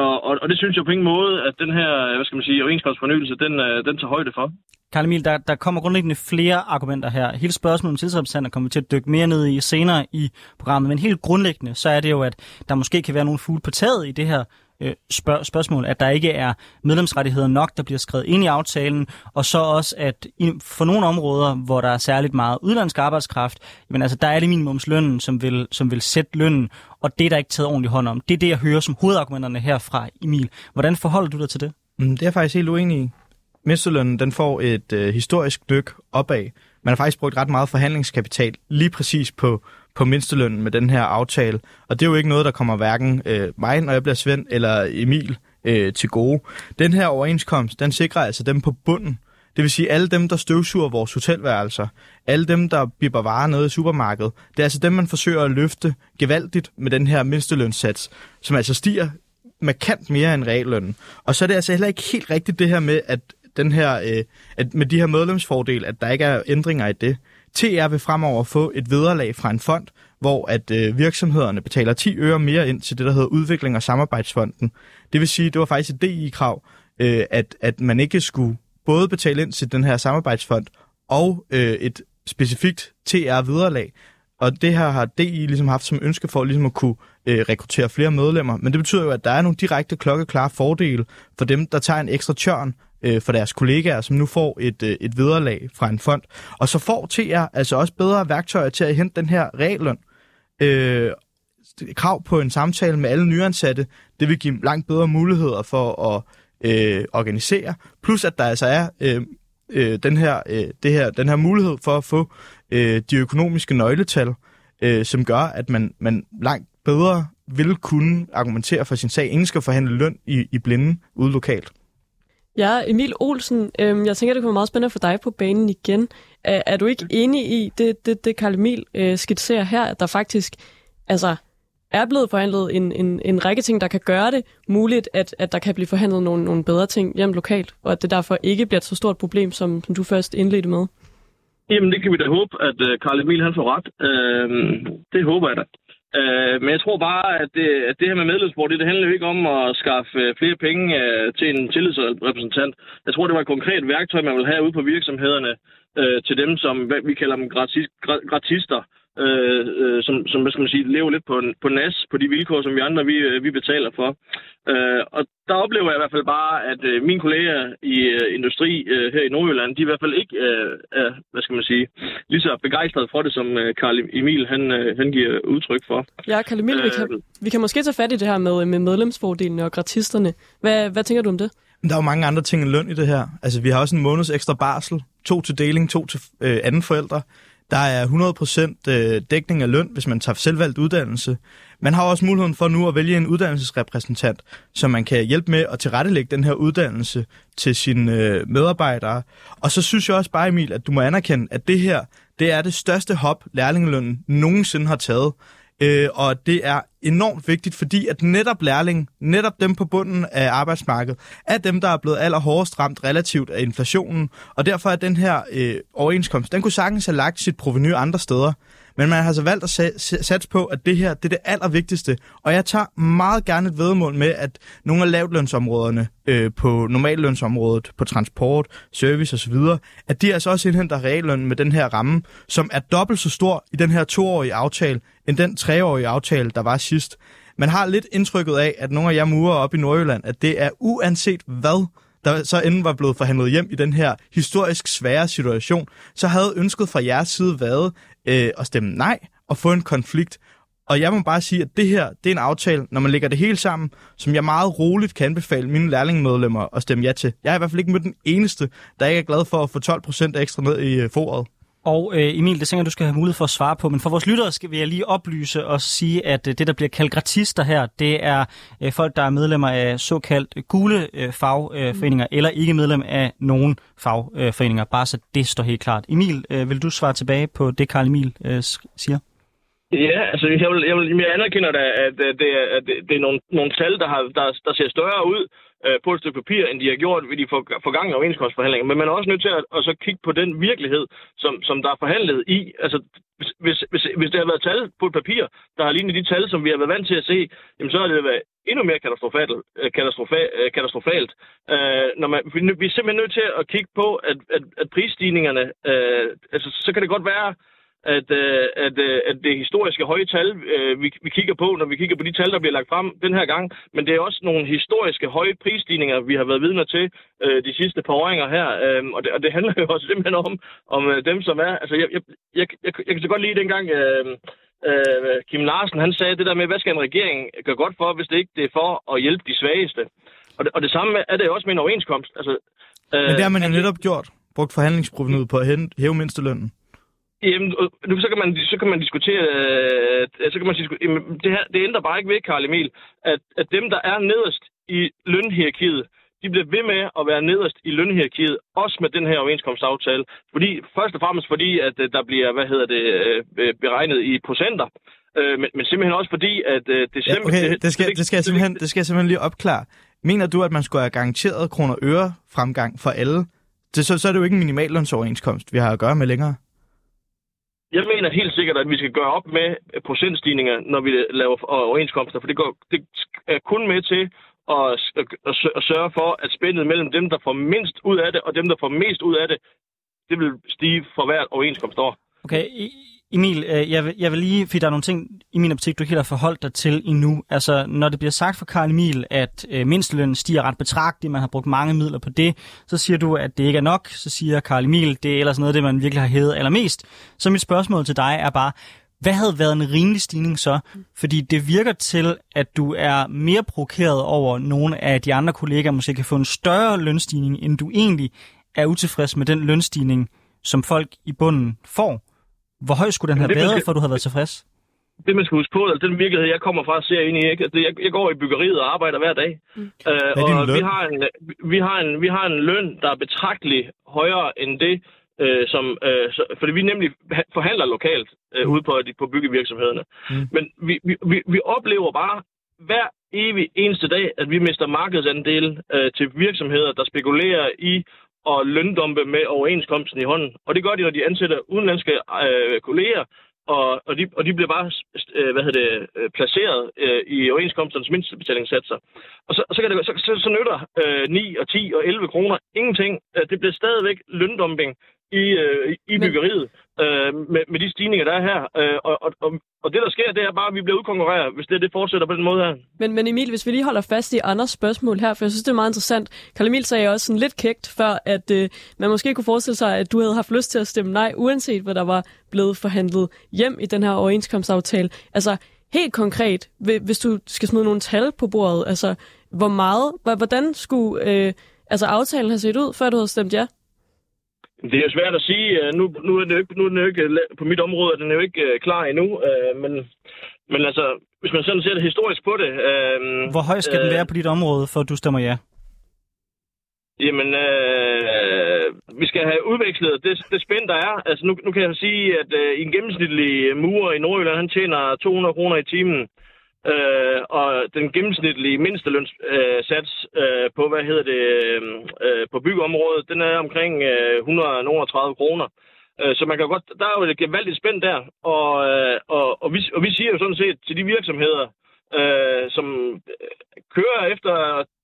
og, og, og det synes jeg på ingen måde, at den her, hvad skal man sige, overenskomstfornyelse, den, øh, den tager højde for. Karl Emil, der, der kommer grundlæggende flere argumenter her. Hele spørgsmålet om tillidsrepræsentanter kommer vi til at dykke mere ned i senere i programmet, men helt grundlæggende, så er det jo, at der måske kan være nogle fugle på taget i det her øh, spørg- spørgsmål, at der ikke er medlemsrettigheder nok, der bliver skrevet ind i aftalen, og så også, at i, for nogle områder, hvor der er særligt meget udlandsk arbejdskraft, jamen altså, der er det minimumslønnen, som vil, som vil sætte lønnen, og det er der ikke taget ordentligt hånd om. Det er det, jeg hører som hovedargumenterne herfra, Emil. Hvordan forholder du dig til det? Mm, det er jeg faktisk helt uenig i. Mindstelønnen den får et øh, historisk dyk opad. Man har faktisk brugt ret meget forhandlingskapital lige præcis på, på mindstelønnen med den her aftale. Og det er jo ikke noget, der kommer hverken øh, mig, når jeg bliver Svend, eller Emil øh, til gode. Den her overenskomst, den sikrer altså dem på bunden. Det vil sige alle dem, der støvsuger vores hotelværelser, alle dem, der bipper varer nede i supermarkedet. Det er altså dem, man forsøger at løfte gevaldigt med den her mindstelønssats, som altså stiger markant mere end reallønnen. Og så er det altså heller ikke helt rigtigt det her med, at den her, øh, at med de her medlemsfordele, at der ikke er ændringer i det. TR vil fremover få et vederlag fra en fond, hvor at øh, virksomhederne betaler 10 øre mere ind til det, der hedder Udvikling og Samarbejdsfonden. Det vil sige, det var faktisk et DI-krav, øh, at, at man ikke skulle både betale ind til den her samarbejdsfond og øh, et specifikt TR-vederlag. Og det her har DI ligesom haft som ønske for ligesom at kunne øh, rekruttere flere medlemmer. Men det betyder jo, at der er nogle direkte klokkeklare fordele for dem, der tager en ekstra tørn øh, for deres kollegaer, som nu får et, øh, et vederlag fra en fond. Og så får TR altså også bedre værktøjer til at hente den her regløn. Øh, krav på en samtale med alle nyansatte, det vil give langt bedre muligheder for at øh, organisere. Plus at der altså er øh, øh, den, her, øh, det her, den her mulighed for at få øh, de økonomiske nøgletal, øh, som gør, at man, man langt bedre vil kunne argumentere for sin sag. Ingen skal forhandle løn i, i blinde ude lokalt. Ja, Emil Olsen, øh, jeg tænker, det kunne være meget spændende for dig på banen igen. Er, er du ikke enig i det, det, det Karl Emil øh, skitserer her, at der faktisk altså, er blevet forhandlet en, en, en række ting, der kan gøre det muligt, at, at der kan blive forhandlet nogle, nogle bedre ting hjem lokalt, og at det derfor ikke bliver et så stort problem, som, som du først indledte med? Jamen, det kan vi da håbe, at øh, Karl Emil han får ret. Øh, det håber jeg da. Øh, men jeg tror bare, at det, at det her med medlemsbord, det, det handler jo ikke om at skaffe øh, flere penge øh, til en tillidsrepræsentant. Jeg tror, det var et konkret værktøj, man vil have ude på virksomhederne øh, til dem, som vi kalder dem gratis, gratister øh, øh, som, som hvad skal man sige, lever lidt på, på nas på de vilkår, som vi andre vi, øh, vi betaler for. Øh, og der oplever jeg i hvert fald bare, at øh, mine kolleger i øh, industri øh, her i Nordjylland, de i hvert fald ikke øh, er, hvad skal man sige, lige så begejstrede for det, som øh, Karl Emil han, øh, han giver udtryk for. Ja, Karl Emil, øh, vi, kan, øh, vi kan måske tage fat i det her med, med medlemsfordelene og gratisterne. Hvad, hvad tænker du om det? Der er jo mange andre ting end løn i det her. Altså, vi har også en måneds ekstra barsel, to til deling, to til øh, anden forældre. Der er 100% øh, dækning af løn, hvis man tager selvvalgt uddannelse. Man har også muligheden for nu at vælge en uddannelsesrepræsentant, så man kan hjælpe med at tilrettelægge den her uddannelse til sine øh, medarbejdere. Og så synes jeg også bare, Emil, at du må anerkende, at det her, det er det største hop, lærlingelønnen nogensinde har taget. Øh, og det er enormt vigtigt, fordi at netop lærling, netop dem på bunden af arbejdsmarkedet, er dem, der er blevet allerhårdest ramt relativt af inflationen. Og derfor er den her øh, overenskomst, den kunne sagtens have lagt sit proveny andre steder. Men man har altså valgt at satse på, at det her det er det allervigtigste. Og jeg tager meget gerne et vedmål med, at nogle af lavtlønsområderne øh, på normallønsområdet, på transport, service osv., at de altså også indhenter realløn med den her ramme, som er dobbelt så stor i den her toårige aftale, end den treårige aftale, der var sidst. Man har lidt indtrykket af, at nogle af jer murer op i Nordjylland, at det er uanset hvad, der så enden var blevet forhandlet hjem i den her historisk svære situation, så havde ønsket fra jeres side været øh, at stemme nej og få en konflikt. Og jeg må bare sige, at det her, det er en aftale, når man lægger det hele sammen, som jeg meget roligt kan anbefale mine lærlingmedlemmer at stemme ja til. Jeg har i hvert fald ikke mødt den eneste, der ikke er glad for at få 12% ekstra ned i øh, foråret. Og øh, Emil, det tænker du skal have mulighed for at svare på, men for vores lyttere skal vi jeg lige oplyse og sige, at øh, det, der bliver kaldt gratister her, det er øh, folk, der er medlemmer af såkaldt gule øh, fagforeninger, øh, eller ikke medlem af nogen fagforeninger, bare så det står helt klart. Emil, øh, vil du svare tilbage på det, Karl Emil øh, siger? Ja, altså jeg, vil, jeg, vil, jeg anerkender da, at, at, det, at det, det er nogle, nogle tal, der, har, der, der ser større ud øh, på et stykke papir, end de har gjort ved de forgangne overenskomstforhandlinger. Men man er også nødt til at, at så kigge på den virkelighed, som, som der er forhandlet i. Altså, hvis, hvis, hvis det har været tal på et papir, der har lignet de tal, som vi har været vant til at se, jamen, så har det været endnu mere katastrofalt. Øh, katastrofa, øh, katastrofalt. Øh, når man, vi er simpelthen nødt til at kigge på, at, at, at prisstigningerne, øh, altså, så kan det godt være, at, øh, at, øh, at det historiske høje tal, øh, vi, vi kigger på, når vi kigger på de tal, der bliver lagt frem den her gang, men det er også nogle historiske høje prisstigninger, vi har været vidner til øh, de sidste par åringer her, øh, og, det, og det handler jo også simpelthen om, om øh, dem, som er... Altså, jeg, jeg, jeg, jeg, jeg kan så godt lide dengang... Øh, øh, Kim Larsen, han sagde det der med, hvad skal en regering gøre godt for, hvis det ikke det er for at hjælpe de svageste. Og det, og det samme er det også med en overenskomst. Altså, øh, Men det har man jo netop gjort. Brugt forhandlingsprovenuet på at hæve mindstelønnen. Jamen, nu så kan man, så kan man diskutere, øh, så kan man diskutere jamen, det, her, det ændrer bare ikke ved, Karl Emil, at, at dem, der er nederst i lønhierarkiet, de bliver ved med at være nederst i lønhierarkiet, også med den her overenskomstaftale. Fordi, først og fremmest fordi, at øh, der bliver, hvad hedder det, øh, beregnet i procenter. Men, men simpelthen også fordi, at det simpelthen... Ja, okay, det, det, skal, det, skal jeg simpelthen, det skal jeg simpelthen lige opklare. Mener du, at man skulle have garanteret kroner øre fremgang for alle? Det, så, så er det jo ikke en minimallønsoverenskomst, vi har at gøre med længere. Jeg mener helt sikkert, at vi skal gøre op med procentstigninger, når vi laver overenskomster, for det, går, det er kun med til at, at, at sørge for, at spændet mellem dem, der får mindst ud af det, og dem, der får mest ud af det, det vil stige for hvert overenskomstår. Okay, Emil, øh, jeg vil, jeg vil lige, fordi der er nogle ting i min optik, du ikke helt har forholdt dig til endnu. Altså, når det bliver sagt for Karl Emil, at øh, mindstelønnen stiger ret betragteligt, man har brugt mange midler på det, så siger du, at det ikke er nok. Så siger Karl Emil, det er ellers noget af det, man virkelig har hævet allermest. Så mit spørgsmål til dig er bare, hvad havde været en rimelig stigning så? Fordi det virker til, at du er mere provokeret over nogle af de andre kollegaer, måske kan få en større lønstigning, end du egentlig er utilfreds med den lønstigning, som folk i bunden får. Hvor høj skulle den have været, skal... for du havde været tilfreds? Det, man skal huske på, altså den virkelighed, jeg kommer fra, ser ind i, ikke? Altså, jeg, jeg går i byggeriet og arbejder hver dag. Mm. Uh, og vi har, en, vi, har en, vi har en løn, der er betragteligt højere end det, uh, som, uh, så, fordi vi nemlig forhandler lokalt uh, ude på, på byggevirksomhederne. Mm. Men vi, vi, vi, vi oplever bare hver evig eneste dag, at vi mister markedsandel uh, til virksomheder, der spekulerer i og løndumpe med overenskomsten i hånden. Og det gør de, når de ansætter udenlandske øh, kolleger, og, og, de, og de bliver bare øh, hvad hedder det, øh, placeret øh, i overenskomsternes mindstebetalingsatser. Og så, så, kan det, så, så, så nytter øh, 9 og 10 og 11 kroner ingenting. Øh, det bliver stadigvæk løndumping i, øh, i byggeriet øh, med, med de stigninger, der er her. Øh, og, og, og, det, der sker, det er bare, at vi bliver udkonkurreret, hvis det, det fortsætter på den måde her. Men, men Emil, hvis vi lige holder fast i Anders spørgsmål her, for jeg synes, det er meget interessant. Karl Emil sagde også sådan lidt kægt før, at øh, man måske kunne forestille sig, at du havde haft lyst til at stemme nej, uanset hvad der var blevet forhandlet hjem i den her overenskomstaftale. Altså, helt konkret, hvis du skal smide nogle tal på bordet, altså, hvor meget, hvordan skulle øh, altså, aftalen have set ud, før du havde stemt ja? Det er jo svært at sige. Øh, nu, nu, er det ikke, nu er jo ikke på mit område, den er jo ikke uh, klar endnu. Men, men altså, hvis man sådan ser det historisk på det... Uh, Hvor høj skal uh, den være på dit område, for at du stemmer ja? Jamen, uh, vi skal have udvekslet det, det spænd, der er. Altså, nu, nu kan jeg sige, at uh, en gennemsnitlig murer i Nordjylland, han tjener 200 kroner i timen. Øh, og den gennemsnitlige mindstelønssats øh, på, hvad hedder det, øh, på byggeområdet, den er omkring øh, 130 kroner. Øh, så man kan godt, der er jo et gevaldigt spænd der, og, øh, og, og, vi, og vi siger jo sådan set til de virksomheder, øh, som øh, kører efter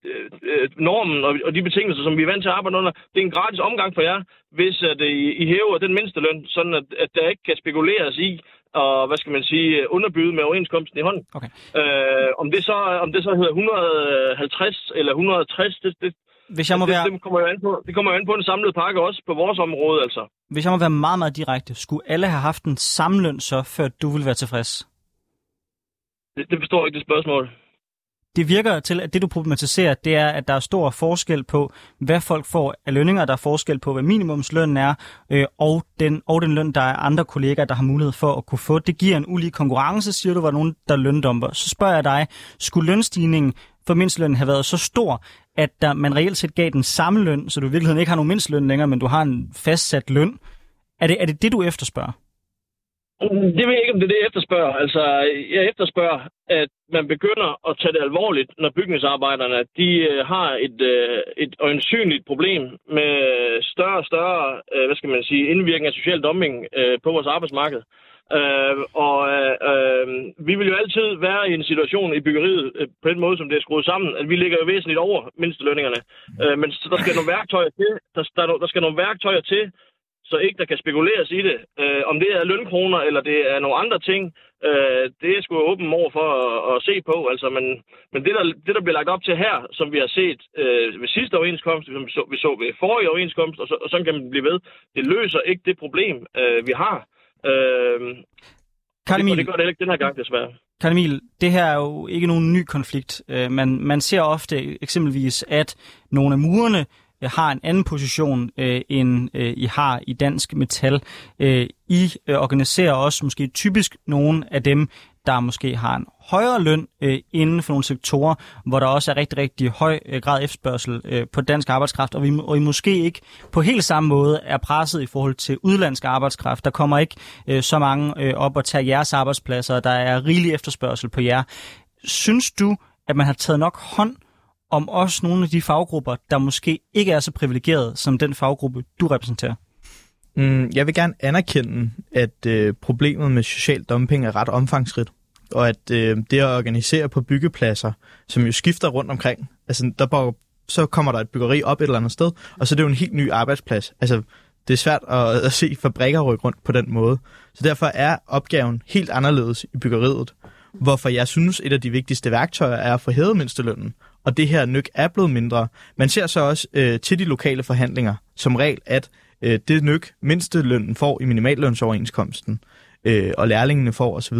øh, øh, normen og, og de betingelser, som vi er vant til at arbejde under. Det er en gratis omgang for jer, hvis øh, at, I, I hæver den mindsteløn, sådan at, at der ikke kan spekuleres i, og hvad skal man sige, underbyde med overenskomsten i hånden. Okay. Øh, om, det så, om det så hedder 150 eller 160, det, det, hvis jeg må det, være... det, kommer jo an på, det kommer jo an på den samlede pakke også på vores område, altså. Hvis jeg må være meget, meget direkte, skulle alle have haft en samløn så, før du ville være tilfreds? Det, det forstår jeg ikke, det spørgsmål det virker til, at det du problematiserer, det er, at der er stor forskel på, hvad folk får af lønninger, der er forskel på, hvad minimumslønnen er, øh, og, den, og den løn, der er andre kollegaer, der har mulighed for at kunne få. Det giver en ulig konkurrence, siger du, var nogen, der løndumper. Så spørger jeg dig, skulle lønstigningen for mindstlønnen have været så stor, at der, man reelt set gav den samme løn, så du i virkeligheden ikke har nogen mindstløn længere, men du har en fastsat løn? Er det er det, det, du efterspørger? Det ved jeg ikke, om det er det, jeg efterspørger. Altså, jeg efterspørger, at man begynder at tage det alvorligt, når bygningsarbejderne de øh, har et, øh, et øjensynligt problem med større og større, øh, hvad skal man sige, indvirkning af social dumping på vores arbejdsmarked. Øh, og øh, vi vil jo altid være i en situation i byggeriet øh, på den måde, som det er skruet sammen, at vi ligger jo væsentligt over mindstelønningerne. Øh, men der skal nogle værktøjer til, der, der, der skal nogle værktøjer til, så ikke der kan spekuleres i det. Øh, om det er lønkroner, eller det er nogle andre ting, øh, det er sgu åben over for at, at se på. Altså, men men det, der, det, der bliver lagt op til her, som vi har set øh, ved sidste overenskomst, som vi så, vi så ved forrige overenskomst, og, så, og sådan kan man blive ved, det løser ikke det problem, øh, vi har. Øh, Karl Emil, og det gør det ikke den her gang, desværre. Karl Emil, det her er jo ikke nogen ny konflikt. Øh, man, man ser ofte eksempelvis, at nogle af murerne Øh, har en anden position, øh, end øh, I har i Dansk Metal. Øh, I øh, organiserer også måske typisk nogle af dem, der måske har en højere løn øh, inden for nogle sektorer, hvor der også er rigtig, rigtig høj øh, grad efterspørgsel øh, på dansk arbejdskraft, og vi og I måske ikke på helt samme måde er presset i forhold til udlandsk arbejdskraft. Der kommer ikke øh, så mange øh, op og tager jeres arbejdspladser, og der er rigelig efterspørgsel på jer. Synes du, at man har taget nok hånd om også nogle af de faggrupper, der måske ikke er så privilegerede som den faggruppe, du repræsenterer? Mm, jeg vil gerne anerkende, at øh, problemet med social dumping er ret omfangsrigt, og at øh, det at organisere på byggepladser, som jo skifter rundt omkring, altså der bare, så kommer der et byggeri op et eller andet sted, og så er det jo en helt ny arbejdsplads. Altså det er svært at, at se fabrikker rykke rundt på den måde. Så derfor er opgaven helt anderledes i byggeriet. Hvorfor jeg synes, et af de vigtigste værktøjer er at få hævet mindstelønnen. Og det her nyk er blevet mindre. Man ser så også øh, til de lokale forhandlinger som regel, at øh, det nyk mindstelønnen får i minimallønsoverenskomsten, øh, øh, og lærlingene får osv.,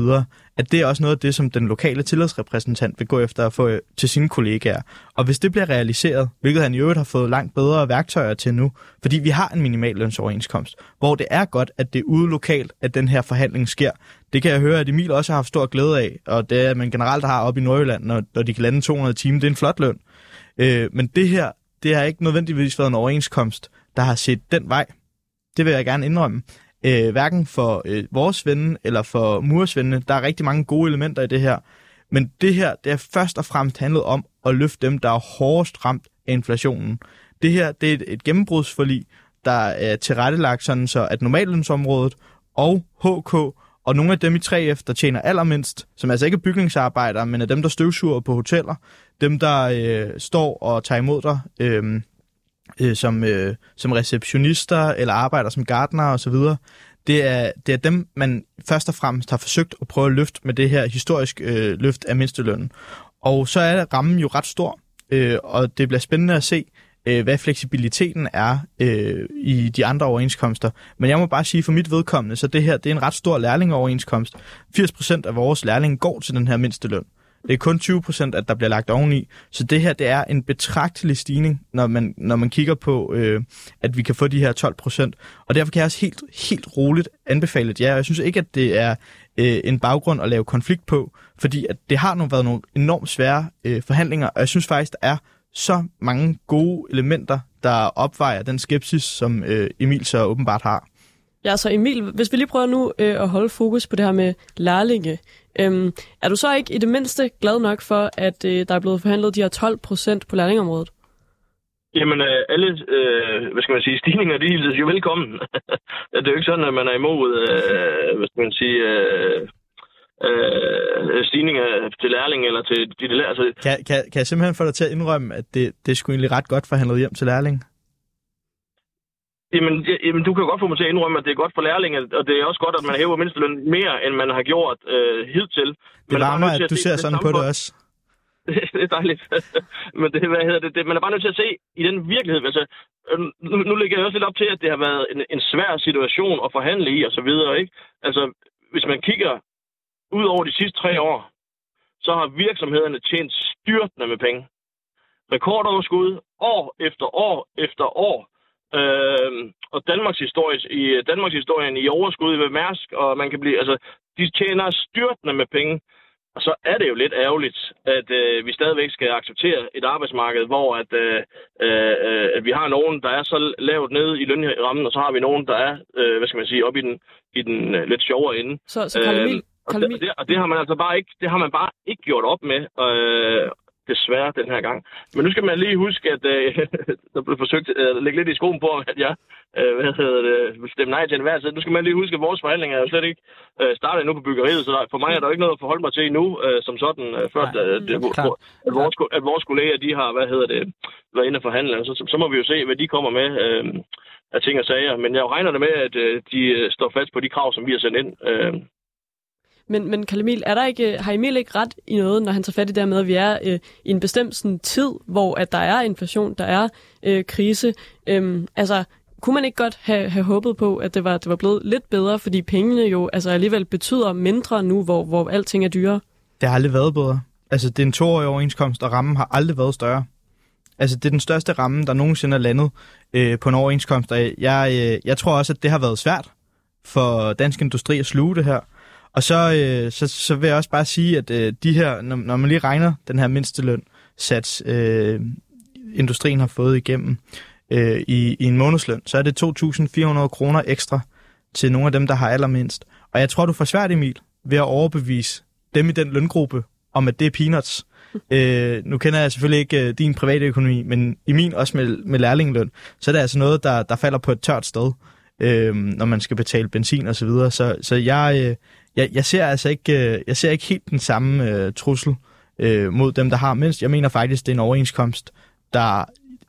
at det er også noget af det, som den lokale tillidsrepræsentant vil gå efter at få øh, til sine kollegaer. Og hvis det bliver realiseret, hvilket han i øvrigt har fået langt bedre værktøjer til nu, fordi vi har en minimallønsoverenskomst, hvor det er godt, at det er ude lokalt, at den her forhandling sker. Det kan jeg høre, at Emil også har haft stor glæde af, og det er man generelt har op i Nordjylland, når, når de kan lande 200 timer, det er en flot løn. Øh, men det her, det har ikke nødvendigvis været en overenskomst, der har set den vej. Det vil jeg gerne indrømme øh, hverken for øh, vores venne eller for mursvendene. Der er rigtig mange gode elementer i det her. Men det her, det er først og fremmest handlet om at løfte dem, der er hårdest ramt af inflationen. Det her, det er et, et gennembrudsforlig, der er tilrettelagt sådan så, at normallønsområdet og HK og nogle af dem i 3F, der tjener allermindst, som altså ikke er bygningsarbejdere, men er dem, der støvsuger på hoteller, dem, der øh, står og tager imod dig øh, øh, som, øh, som receptionister eller arbejder som gardner osv., det er, det er dem, man først og fremmest har forsøgt at prøve at løfte med det her historisk øh, løft af mindstelønnen. Og så er rammen jo ret stor, øh, og det bliver spændende at se, øh, hvad fleksibiliteten er øh, i de andre overenskomster. Men jeg må bare sige for mit vedkommende, så det her det er en ret stor lærlingeoverenskomst. 80% af vores lærlinge går til den her mindsteløn. Det er kun 20 procent, at der bliver lagt oveni. Så det her, det er en betragtelig stigning, når man, når man kigger på, øh, at vi kan få de her 12 procent. Og derfor kan jeg også helt, helt roligt anbefale det. Ja, jeg synes ikke, at det er øh, en baggrund at lave konflikt på, fordi at det har nu været nogle enormt svære øh, forhandlinger, og jeg synes faktisk, der er så mange gode elementer, der opvejer den skepsis, som øh, Emil så åbenbart har. Ja, så Emil, hvis vi lige prøver nu øh, at holde fokus på det her med lærlinge. Øhm, er du så ikke i det mindste glad nok for, at øh, der er blevet forhandlet de her 12 procent på lærlingområdet? Jamen, øh, alle, øh, hvad skal man sige, stigninger, de er jo velkommen. det er jo ikke sådan, at man er imod, øh, hvad skal man sige, øh, øh, stigninger til lærling eller til de, de altså... kan, kan, kan jeg simpelthen få dig til at indrømme, at det, det er sgu egentlig ret godt forhandlet hjem til lærling? Jamen, jamen, du kan jo godt få mig til at indrømme, at det er godt for lærlinge, og det er også godt, at man hæver mindsteløn mere, end man har gjort øh, hidtil. Det varmer, at, du ser sådan på det også. det er dejligt. Men det, hvad hedder det, det, man er bare nødt til at se i den virkelighed. Altså, øh, nu, nu ligger jeg også lidt op til, at det har været en, en svær situation at forhandle i, og så videre. Ikke? Altså, hvis man kigger ud over de sidste tre år, så har virksomhederne tjent styrtende med penge. Rekordoverskud år efter år efter år. Øh, og Danmarks historie, i Danmarks historien i overskud ved Mærsk, og man kan blive, altså, de tjener styrtende med penge. Og så er det jo lidt ærgerligt, at øh, vi stadigvæk skal acceptere et arbejdsmarked, hvor at, øh, øh, at vi har nogen, der er så lavt nede i lønrammen, og så har vi nogen, der er, øh, hvad skal man sige, op i den, i den øh, lidt sjovere ende. Så, så Karl Emil, øh, og, det, og, det, og det har man altså bare ikke, det har man bare ikke gjort op med. Øh, desværre den her gang. Men nu skal man lige huske, at øh, der blev forsøgt at lægge lidt i skoen på, at jeg øh, hvad hedder det, vil stemme nej til en hver Nu skal man lige huske, at vores forhandlinger er jo slet ikke øh, startet endnu på byggeriet, så der, for mig er der ikke noget at forholde mig til endnu, øh, som sådan, øh, før Nej, øh, det, at, vores, at vores kolleger, de har, hvad hedder det, været inde og forhandle. Så, så, så, må vi jo se, hvad de kommer med øh, af ting og sager. Men jeg regner det med, at øh, de øh, står fast på de krav, som vi har sendt ind. Øh, men, men Karl er der ikke, har Emil ikke ret i noget, når han tager fat i det med, at vi er øh, i en bestemt sådan, tid, hvor at der er inflation, der er øh, krise? Øhm, altså, kunne man ikke godt have, have håbet på, at det var, det var blevet lidt bedre, fordi pengene jo altså alligevel betyder mindre nu, hvor, hvor alting er dyrere? Det har aldrig været bedre. Altså, det er en toårig overenskomst, og rammen har aldrig været større. Altså, det er den største ramme, der nogensinde er landet øh, på en overenskomst. Og jeg, øh, jeg tror også, at det har været svært for dansk industri at sluge det her. Og så, øh, så, så vil jeg også bare sige, at øh, de her, når, når man lige regner den her mindsteløn sats, øh, industrien har fået igennem øh, i, i en månedsløn, så er det 2.400 kroner ekstra til nogle af dem, der har allermindst. Og jeg tror, du får svært, Emil, ved at overbevise dem i den løngruppe, om at det er peanuts. Øh, nu kender jeg selvfølgelig ikke øh, din private økonomi, men i min også med, med lærlingeløn, så er det altså noget, der, der falder på et tørt sted, øh, når man skal betale benzin og så videre. Så, så jeg, øh, jeg, jeg ser altså ikke, øh, jeg ser ikke helt den samme øh, trussel øh, mod dem, der har mindst. Jeg mener faktisk, det er en overenskomst, der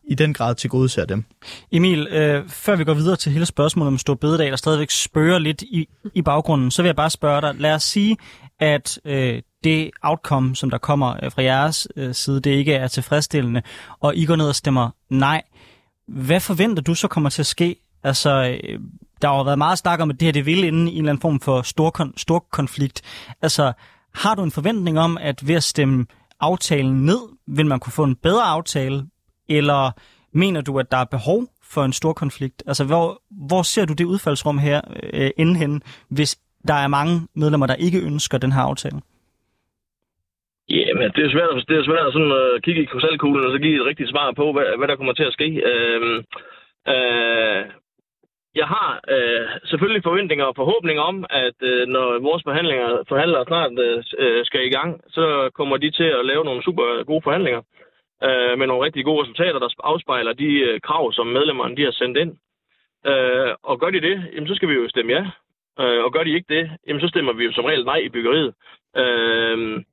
i den grad til gode ser dem. Emil, øh, før vi går videre til hele spørgsmålet om Stor Bededag, der stadigvæk spørger lidt i, i baggrunden, så vil jeg bare spørge dig, lad os sige, at øh, det outcome, som der kommer øh, fra jeres øh, side, det ikke er tilfredsstillende, og I går ned og stemmer nej. Hvad forventer du så kommer til at ske? Altså, øh, der har jo været meget snak om, at det her det vil ende i en eller anden form for stor, kon- stor konflikt. Altså, har du en forventning om, at ved at stemme aftalen ned, vil man kunne få en bedre aftale, eller mener du, at der er behov for en stor konflikt? Altså, hvor, hvor ser du det udfaldsrum her øh, inden hen, hvis der er mange medlemmer, der ikke ønsker den her aftale? Jamen, det er svært, det er svært at sådan, uh, kigge i krystalkuglen og så give et rigtigt svar på, hvad, hvad der kommer til at ske. Uh, uh, jeg har øh, selvfølgelig forventninger og forhåbninger om, at øh, når vores forhandlinger, forhandlere snart øh, skal i gang, så kommer de til at lave nogle super gode forhandlinger øh, med nogle rigtig gode resultater, der afspejler de øh, krav, som medlemmerne de har sendt ind. Øh, og gør de det, jamen, så skal vi jo stemme ja. Øh, og gør de ikke det, jamen, så stemmer vi jo som regel nej i byggeriet. Øh,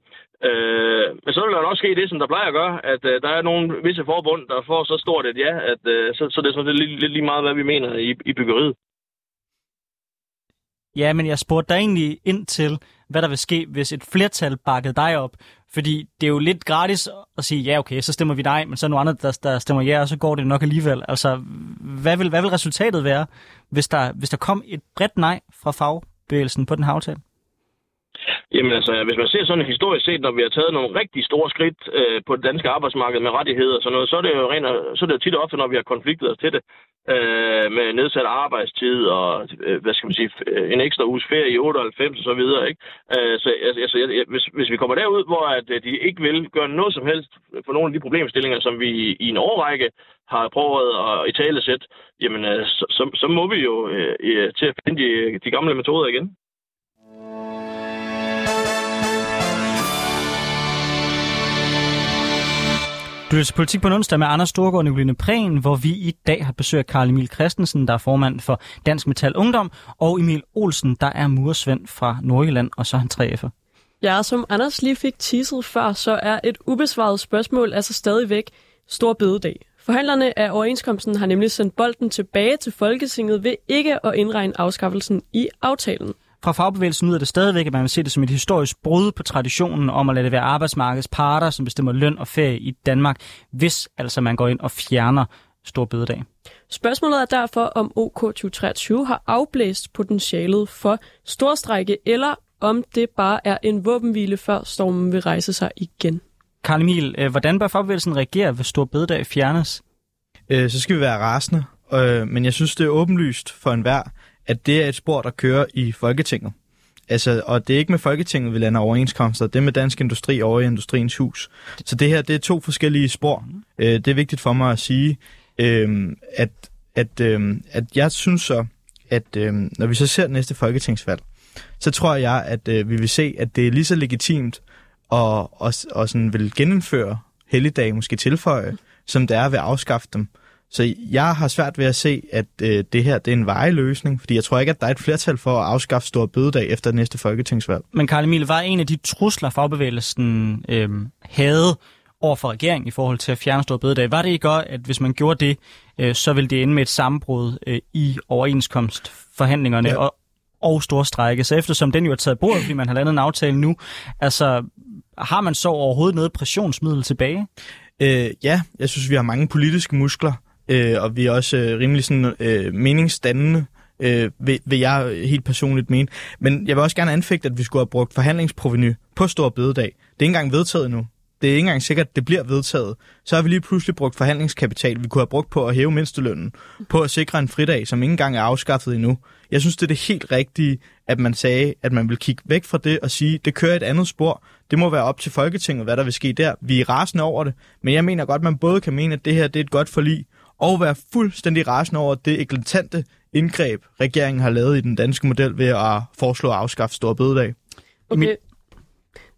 Øh, men så vil der også ske det, som der plejer at gøre, at øh, der er nogle visse forbund, der får så stort et ja, at øh, så, så det er sådan lidt, lidt lige meget, hvad vi mener i, i byggeriet. Ja, men jeg spurgte dig egentlig ind til, hvad der vil ske, hvis et flertal bakkede dig op. Fordi det er jo lidt gratis at sige, ja okay, så stemmer vi nej, men så er nogle andre, der, der stemmer ja, og så går det nok alligevel. Altså, hvad vil, hvad vil resultatet være, hvis der, hvis der kom et bredt nej fra fagbevægelsen på den her aftale? Jamen altså, hvis man ser sådan historisk set, når vi har taget nogle rigtig store skridt øh, på det danske arbejdsmarked med rettigheder og sådan noget, så er det jo, rent, så er det jo tit og ofte, når vi har konfliktet os til det, øh, med nedsat arbejdstid og, øh, hvad skal man sige, en ekstra uges ferie i 98 og så videre, ikke? Øh, så altså, altså jeg, hvis, hvis vi kommer derud, hvor at, øh, de ikke vil gøre noget som helst for nogle af de problemstillinger, som vi i en årrække har prøvet at i tale sæt, jamen øh, så, så, så må vi jo øh, øh til at finde de, de gamle metoder igen. Du lytter til Politik på onsdag med Anders Storgård og Nicoline Prehn, hvor vi i dag har besøg af Karl Emil Christensen, der er formand for Dansk Metal Ungdom, og Emil Olsen, der er mursvend fra Nordjylland, og så er han 3F'er. Ja, som Anders lige fik teaset før, så er et ubesvaret spørgsmål altså stadigvæk stor bededag. Forhandlerne af overenskomsten har nemlig sendt bolden tilbage til Folketinget ved ikke at indregne afskaffelsen i aftalen. Fra fagbevægelsen lyder det stadigvæk, at man vil se det som et historisk brud på traditionen om at lade det være arbejdsmarkedets parter, som bestemmer løn og ferie i Danmark, hvis altså man går ind og fjerner stor bededag. Spørgsmålet er derfor, om OK 2023 har afblæst potentialet for storstrække, eller om det bare er en våbenhvile, før stormen vil rejse sig igen. Karl Emil, øh, hvordan bør fagbevægelsen reagere, hvis stor bededag fjernes? Øh, så skal vi være rasende, øh, men jeg synes, det er åbenlyst for enhver, at det er et spor, der kører i Folketinget. Altså, og det er ikke med Folketinget, vi lander overenskomster, det er med Dansk Industri over i Industriens Hus. Så det her, det er to forskellige spor. Øh, det er vigtigt for mig at sige, øh, at, at, øh, at jeg synes så, at øh, når vi så ser næste folketingsvalg, så tror jeg, at øh, vi vil se, at det er lige så legitimt at og, og sådan vil genindføre helligdag, måske tilføje, som det er ved at afskaffe dem. Så jeg har svært ved at se, at øh, det her det er en veje løsning, fordi jeg tror ikke, at der er et flertal for at afskaffe stor bødedag efter næste folketingsvalg. Men Karl Emil, var en af de trusler, fagbevægelsen øh, havde over for regeringen i forhold til at fjerne stor bødedag, var det ikke godt, at hvis man gjorde det, øh, så ville det ende med et sammenbrud øh, i overenskomstforhandlingerne ja. og, og store strække. Så eftersom den jo er taget bord, fordi man har landet en aftale nu, altså har man så overhovedet noget pressionsmiddel tilbage? Øh, ja, jeg synes, vi har mange politiske muskler øh, og vi er også øh, rimelig sådan, øh, meningsdannende, øh, vil, vil jeg helt personligt mene. Men jeg vil også gerne anfægte, at vi skulle have brugt forhandlingsproveny på Stor Bødedag. Det er ikke engang vedtaget nu. Det er ikke engang sikkert, at det bliver vedtaget. Så har vi lige pludselig brugt forhandlingskapital, vi kunne have brugt på at hæve mindstelønnen, på at sikre en fridag, som ikke engang er afskaffet endnu. Jeg synes, det er det helt rigtige, at man sagde, at man vil kigge væk fra det og sige, det kører et andet spor. Det må være op til Folketinget, hvad der vil ske der. Vi er rasende over det, men jeg mener godt, at man både kan mene, at det her det er et godt forlig, og være fuldstændig rasende over det eklatante indgreb, regeringen har lavet i den danske model ved at foreslå at afskaffe stor bødedag. Okay.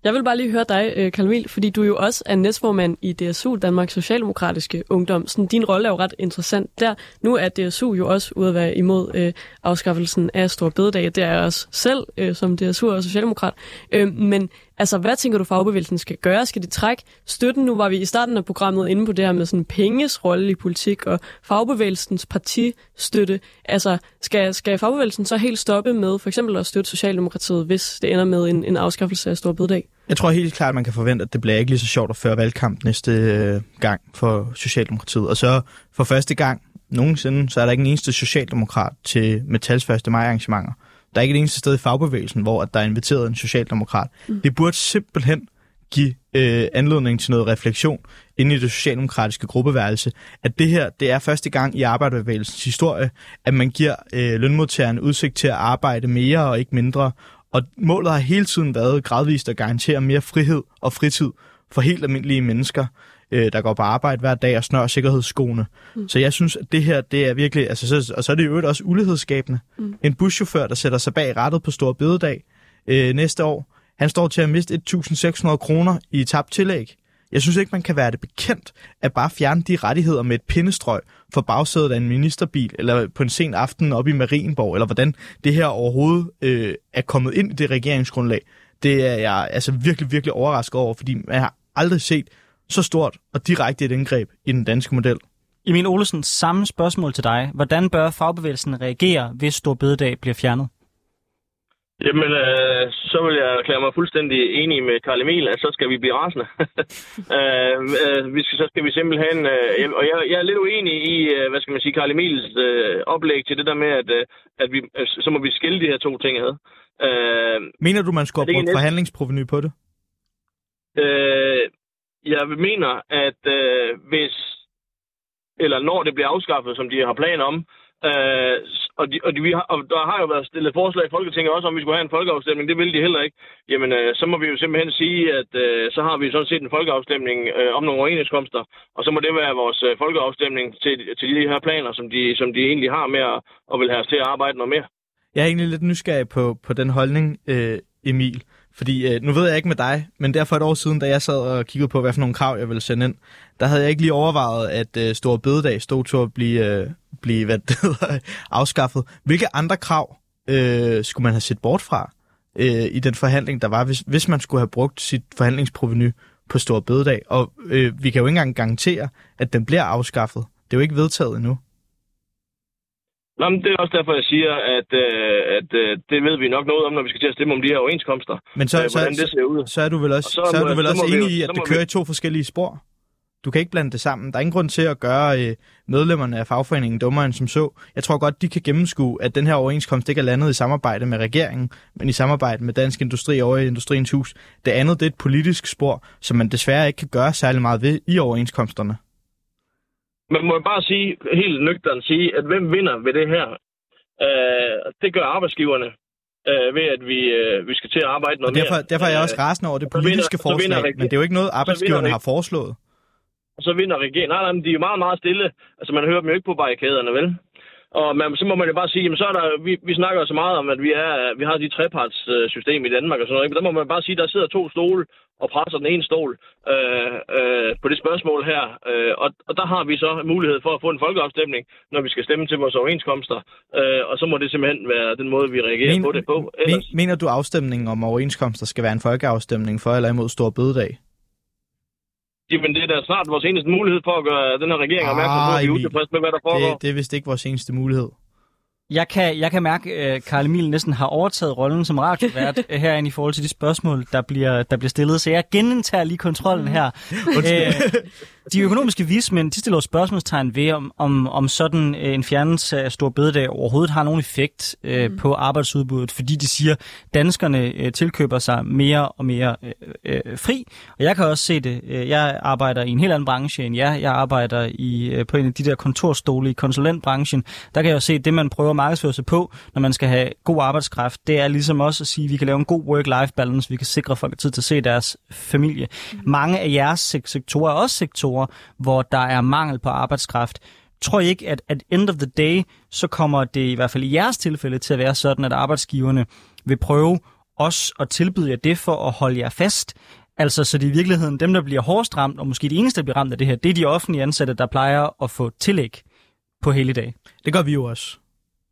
Jeg vil bare lige høre dig, øh, Karl Emil, fordi du jo også er næstformand i DSU, Danmarks Socialdemokratiske Ungdom. Sådan, din rolle er jo ret interessant der. Nu er DSU jo også ude at være imod øh, afskaffelsen af Stor Bededag. Det er jeg også selv øh, som DSU og Socialdemokrat. Øh, men altså, hvad tænker du, fagbevægelsen skal gøre? Skal de trække støtten? Nu var vi i starten af programmet inde på det her med sådan penges rolle i politik og fagbevægelsens partistøtte. Altså, skal, skal fagbevægelsen så helt stoppe med for eksempel at støtte Socialdemokratiet, hvis det ender med en, en afskaffelse af Stor Bededag? Jeg tror helt klart, at man kan forvente, at det bliver ikke lige så sjovt at føre valgkamp næste øh, gang for Socialdemokratiet. Og så for første gang nogensinde, så er der ikke en eneste socialdemokrat til Metals 1. maj arrangementer. Der er ikke et eneste sted i fagbevægelsen, hvor at der er inviteret en socialdemokrat. Mm. Det burde simpelthen give øh, anledning til noget refleksion inde i det socialdemokratiske gruppeværelse, at det her, det er første gang i arbejderbevægelsens historie, at man giver øh, lønmodtagerne udsigt til at arbejde mere og ikke mindre, og målet har hele tiden været gradvist at garantere mere frihed og fritid for helt almindelige mennesker, øh, der går på arbejde hver dag og snør sikkerhedsskoene. Mm. Så jeg synes, at det her, det er virkelig, altså, så, og så er det jo også ulighedsskabende. Mm. En buschauffør, der sætter sig bag rettet på Stor Bededag øh, næste år, han står til at miste 1.600 kroner i tabt tillæg. Jeg synes ikke, man kan være det bekendt at bare fjerne de rettigheder med et pindestrøg for bagsædet af en ministerbil, eller på en sen aften op i Marienborg, eller hvordan det her overhovedet øh, er kommet ind i det regeringsgrundlag. Det er jeg altså virkelig, virkelig overrasket over, fordi man har aldrig set så stort og direkte et indgreb i den danske model. Emil Olsen, samme spørgsmål til dig. Hvordan bør fagbevægelsen reagere, hvis Stor Bededag bliver fjernet? Jamen, øh, så vil jeg erklære mig fuldstændig enig med Karl Emil, at så skal vi blive rasende. øh, øh, vi skal, så skal vi simpelthen... Øh, og jeg, jeg er lidt uenig i, øh, hvad skal man sige, Karl Emils øh, oplæg til det der med, at, øh, at vi, øh, så må vi skille de her to ting ad. Øh, Mener du, man skulle have brugt forhandlingsproveny på det? Øh, jeg mener, at øh, hvis eller når det bliver afskaffet, som de har planer om, Øh, og, de, og, de, vi har, og der har jo været stillet forslag i Folketinget også, om vi skulle have en folkeafstemning. Det vil de heller ikke. Jamen, øh, så må vi jo simpelthen sige, at øh, så har vi sådan set en folkeafstemning øh, om nogle overenskomster, og så må det være vores øh, folkeafstemning til, til de her planer, som de, som de egentlig har med at, og vil have os til at arbejde noget mere. Jeg er egentlig lidt nysgerrig på, på den holdning, øh, Emil. Fordi øh, nu ved jeg ikke med dig, men der for et år siden, da jeg sad og kiggede på, hvad for nogle krav jeg ville sende ind, der havde jeg ikke lige overvejet, at øh, Store Bededag stod til at blive, øh, blive hvad det hedder, afskaffet. Hvilke andre krav øh, skulle man have set bort fra øh, i den forhandling, der var, hvis, hvis man skulle have brugt sit forhandlingsproveny på Store Bededag? Og øh, vi kan jo ikke engang garantere, at den bliver afskaffet. Det er jo ikke vedtaget endnu. Nå, men det er også derfor, jeg siger, at, øh, at øh, det ved vi nok noget om, når vi skal til at stemme om de her overenskomster. Men så, øh, så, det ser ud. så er du vel også, så, så er du vel også enig i, at det kører vi... i to forskellige spor? Du kan ikke blande det sammen. Der er ingen grund til at gøre øh, medlemmerne af fagforeningen dummere end som så. Jeg tror godt, de kan gennemskue, at den her overenskomst ikke er landet i samarbejde med regeringen, men i samarbejde med Dansk Industri over i Industriens Hus. Det andet det er et politisk spor, som man desværre ikke kan gøre særlig meget ved i overenskomsterne. Man må bare sige, helt nøgternt sige, at hvem vinder ved det her? Øh, det gør arbejdsgiverne øh, ved, at vi, øh, vi skal til at arbejde noget og derfor, mere. Derfor er jeg også rasende over det politiske vinder, forslag, men det er jo ikke noget, arbejdsgiverne har foreslået. Og så vinder regeringen. Nej, nej, men de er jo meget, meget stille. Altså, man hører dem jo ikke på barrikaderne, vel? Og man, så må man jo bare sige, jamen så er der, vi, vi snakker så meget om, at vi, er, vi har de trepartssystem i Danmark og sådan noget. Men der må man bare sige, at der sidder to stole og presser den ene stol øh, øh, på det spørgsmål her. Øh, og, og der har vi så mulighed for at få en folkeafstemning, når vi skal stemme til vores overenskomster. Øh, og så må det simpelthen være den måde, vi reagerer men, på det på. Ellers... Mener du, afstemningen om overenskomster skal være en folkeafstemning for eller imod Stor Bødedag? Jamen, det er da snart vores eneste mulighed for at gøre den her regering opmærksom på, at vi er utilfredse med, hvad der foregår. Det, det er vist ikke vores eneste mulighed. Jeg kan, jeg kan mærke, at Karl Emil næsten har overtaget rollen som radiovært herinde i forhold til de spørgsmål, der bliver, der bliver stillet. Så jeg genindtager lige kontrollen her. Æ, de økonomiske vismænd de stiller spørgsmålstegn ved, om, om, om sådan øh, en fjernelse af stor bededag overhovedet har nogen effekt øh, mm. på arbejdsudbuddet, fordi de siger, at danskerne øh, tilkøber sig mere og mere øh, øh, fri. Og jeg kan også se det. Øh, jeg arbejder i en helt anden branche end jer. Jeg arbejder i, øh, på en af de der kontorstole i konsulentbranchen. Der kan jeg jo se, at det, man prøver at markedsføre sig på, når man skal have god arbejdskraft, det er ligesom også at sige, at vi kan lave en god work-life balance. Vi kan sikre folk tid til at se deres familie. Mm. Mange af jeres sektorer er også sektorer, hvor der er mangel på arbejdskraft. Tror I ikke, at at end of the day, så kommer det i hvert fald i jeres tilfælde til at være sådan, at arbejdsgiverne vil prøve os at tilbyde jer det for at holde jer fast. Altså, så det er i virkeligheden dem, der bliver hårdest ramt, og måske de eneste, der bliver ramt af det her, det er de offentlige ansatte, der plejer at få tillæg på hele dag. Det gør vi jo også.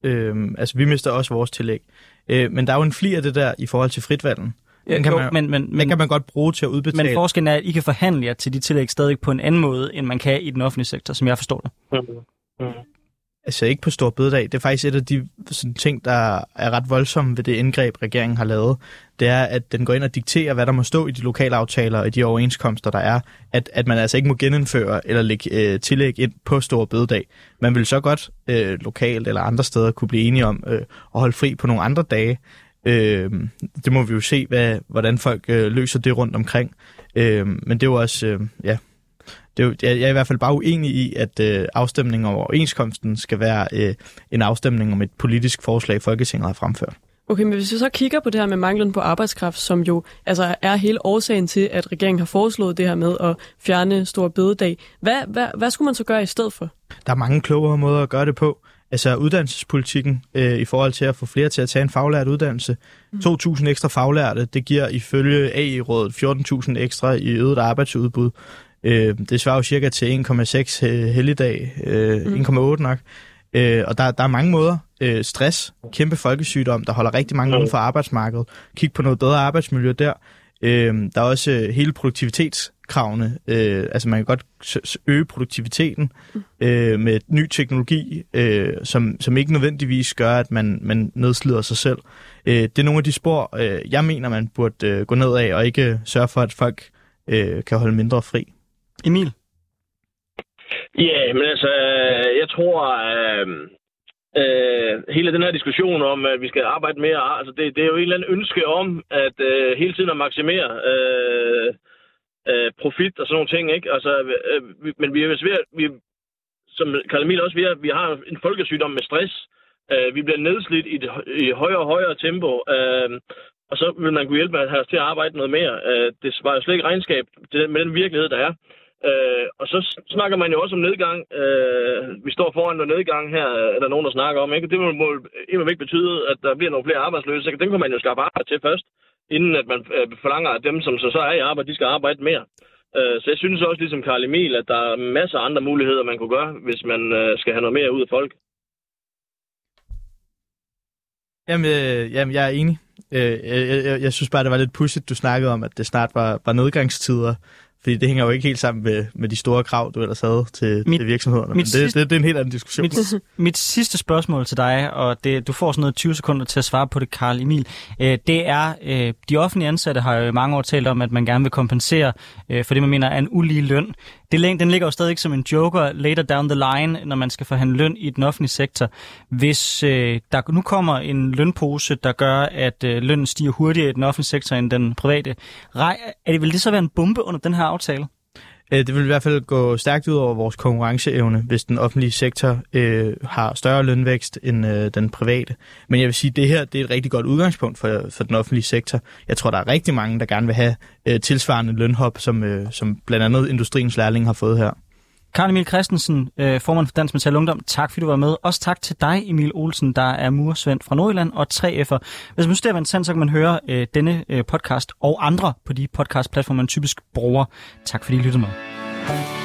Øhm, altså, vi mister også vores tillæg. Øh, men der er jo en fli af det der i forhold til fritvalgen. Den kan, jo, man, men, men, den kan man godt bruge til at udbetale. men forskellen er, at I kan forhandle jer til de tillæg stadig på en anden måde, end man kan i den offentlige sektor, som jeg forstår det. Mm. Altså ikke på stor bededag. Det er faktisk et af de sådan, ting, der er ret voldsomme ved det indgreb, regeringen har lavet. Det er, at den går ind og dikterer, hvad der må stå i de lokale aftaler og i de overenskomster, der er. At, at man altså ikke må genindføre eller lægge øh, tillæg ind på stor bededag. Man vil så godt øh, lokalt eller andre steder kunne blive enige om øh, at holde fri på nogle andre dage. Øh, det må vi jo se, hvad, hvordan folk øh, løser det rundt omkring. Øh, men det er jo også, øh, ja, det er jo, jeg er i hvert fald bare uenig i, at øh, afstemningen over overenskomsten skal være øh, en afstemning om et politisk forslag, Folketinget har fremført. Okay, men hvis vi så kigger på det her med manglen på arbejdskraft, som jo altså er hele årsagen til, at regeringen har foreslået det her med at fjerne stor bededag, hvad, hvad, hvad skulle man så gøre i stedet for? Der er mange klogere måder at gøre det på. Altså uddannelsespolitikken øh, i forhold til at få flere til at tage en faglært uddannelse. Mm. 2.000 ekstra faglærte, det giver ifølge AI-rådet 14.000 ekstra i øget arbejdsudbud. Øh, det svarer jo cirka til 1,6 øh, helligdag, øh, mm. 1,8 nok. Øh, og der, der er mange måder. Øh, stress, kæmpe folkesygdom, der holder rigtig mange uden for arbejdsmarkedet. Kig på noget bedre arbejdsmiljø der. Øh, der er også øh, hele produktivitetskravene. Øh, altså man kan godt øge produktiviteten øh, med ny teknologi, øh, som, som ikke nødvendigvis gør, at man, man nedslider sig selv. Øh, det er nogle af de spor, øh, jeg mener, man burde øh, gå ned af, og ikke sørge for, at folk øh, kan holde mindre fri. Emil? Ja, men altså, jeg tror, øh, øh, hele den her diskussion om, at vi skal arbejde mere, altså det, det er jo en eller anden ønske om, at øh, hele tiden at maksimere øh, øh, profit og sådan nogle ting, ikke? Altså, øh, vi, men vi er svært, vi, som Karl Emil også ved, vi har en folkesygdom med stress. Øh, vi bliver nedslidt i et i højere og højere tempo. Øh, og så vil man kunne hjælpe med at have os til at arbejde noget mere. Øh, det var jo slet ikke regnskab til med den virkelighed, der er. Øh, og så snakker man jo også om nedgang. Øh, vi står foran noget nedgang her, øh, er der nogen, der snakker om. Ikke? Det må, må ikke betyde, at der bliver nogle flere arbejdsløse. Ikke? Dem kan man jo skaffe arbejde til først, inden at man øh, forlanger, at dem, som så, så er i arbejde, de skal arbejde mere. Øh, så jeg synes også, ligesom Karl Emil, at der er masser af andre muligheder, man kunne gøre, hvis man øh, skal have noget mere ud af folk. Jamen, øh, jamen jeg er enig. Øh, jeg, jeg, jeg synes bare, det var lidt pudsigt, du snakkede om, at det snart var, var nedgangstider. Fordi det hænger jo ikke helt sammen med, med de store krav, du ellers havde til, Mit- til virksomhederne. Men mit det, sidste- det, det er en helt anden diskussion. Mit, mit sidste spørgsmål til dig, og det, du får sådan noget 20 sekunder til at svare på det, Karl Emil, øh, det er, øh, de offentlige ansatte har jo i mange år talt om, at man gerne vil kompensere øh, for det, man mener er en ulige løn. Det, den ligger jo stadig som en joker later down the line, når man skal forhandle løn i den offentlige sektor. Hvis øh, der nu kommer en lønpose, der gør, at øh, lønnen stiger hurtigere i den offentlige sektor end den private, rej, er det, vil det så være en bombe under den her aftale? Øh, det vil i hvert fald gå stærkt ud over vores konkurrenceevne, hvis den offentlige sektor øh, har større lønvækst end øh, den private. Men jeg vil sige, at det her det er et rigtig godt udgangspunkt for, for den offentlige sektor. Jeg tror, der er rigtig mange, der gerne vil have øh, tilsvarende lønhop, som, øh, som blandt andet industriens lærling har fået her. Karl Emil Christensen, øh, formand for Dansk Metal Ungdom, tak fordi du var med. Også tak til dig, Emil Olsen, der er mursvend fra Nordjylland og 3F'er. Hvis man synes, det er interessant, så kan man høre øh, denne øh, podcast og andre på de podcastplatformer, man typisk bruger. Tak fordi I lyttede med.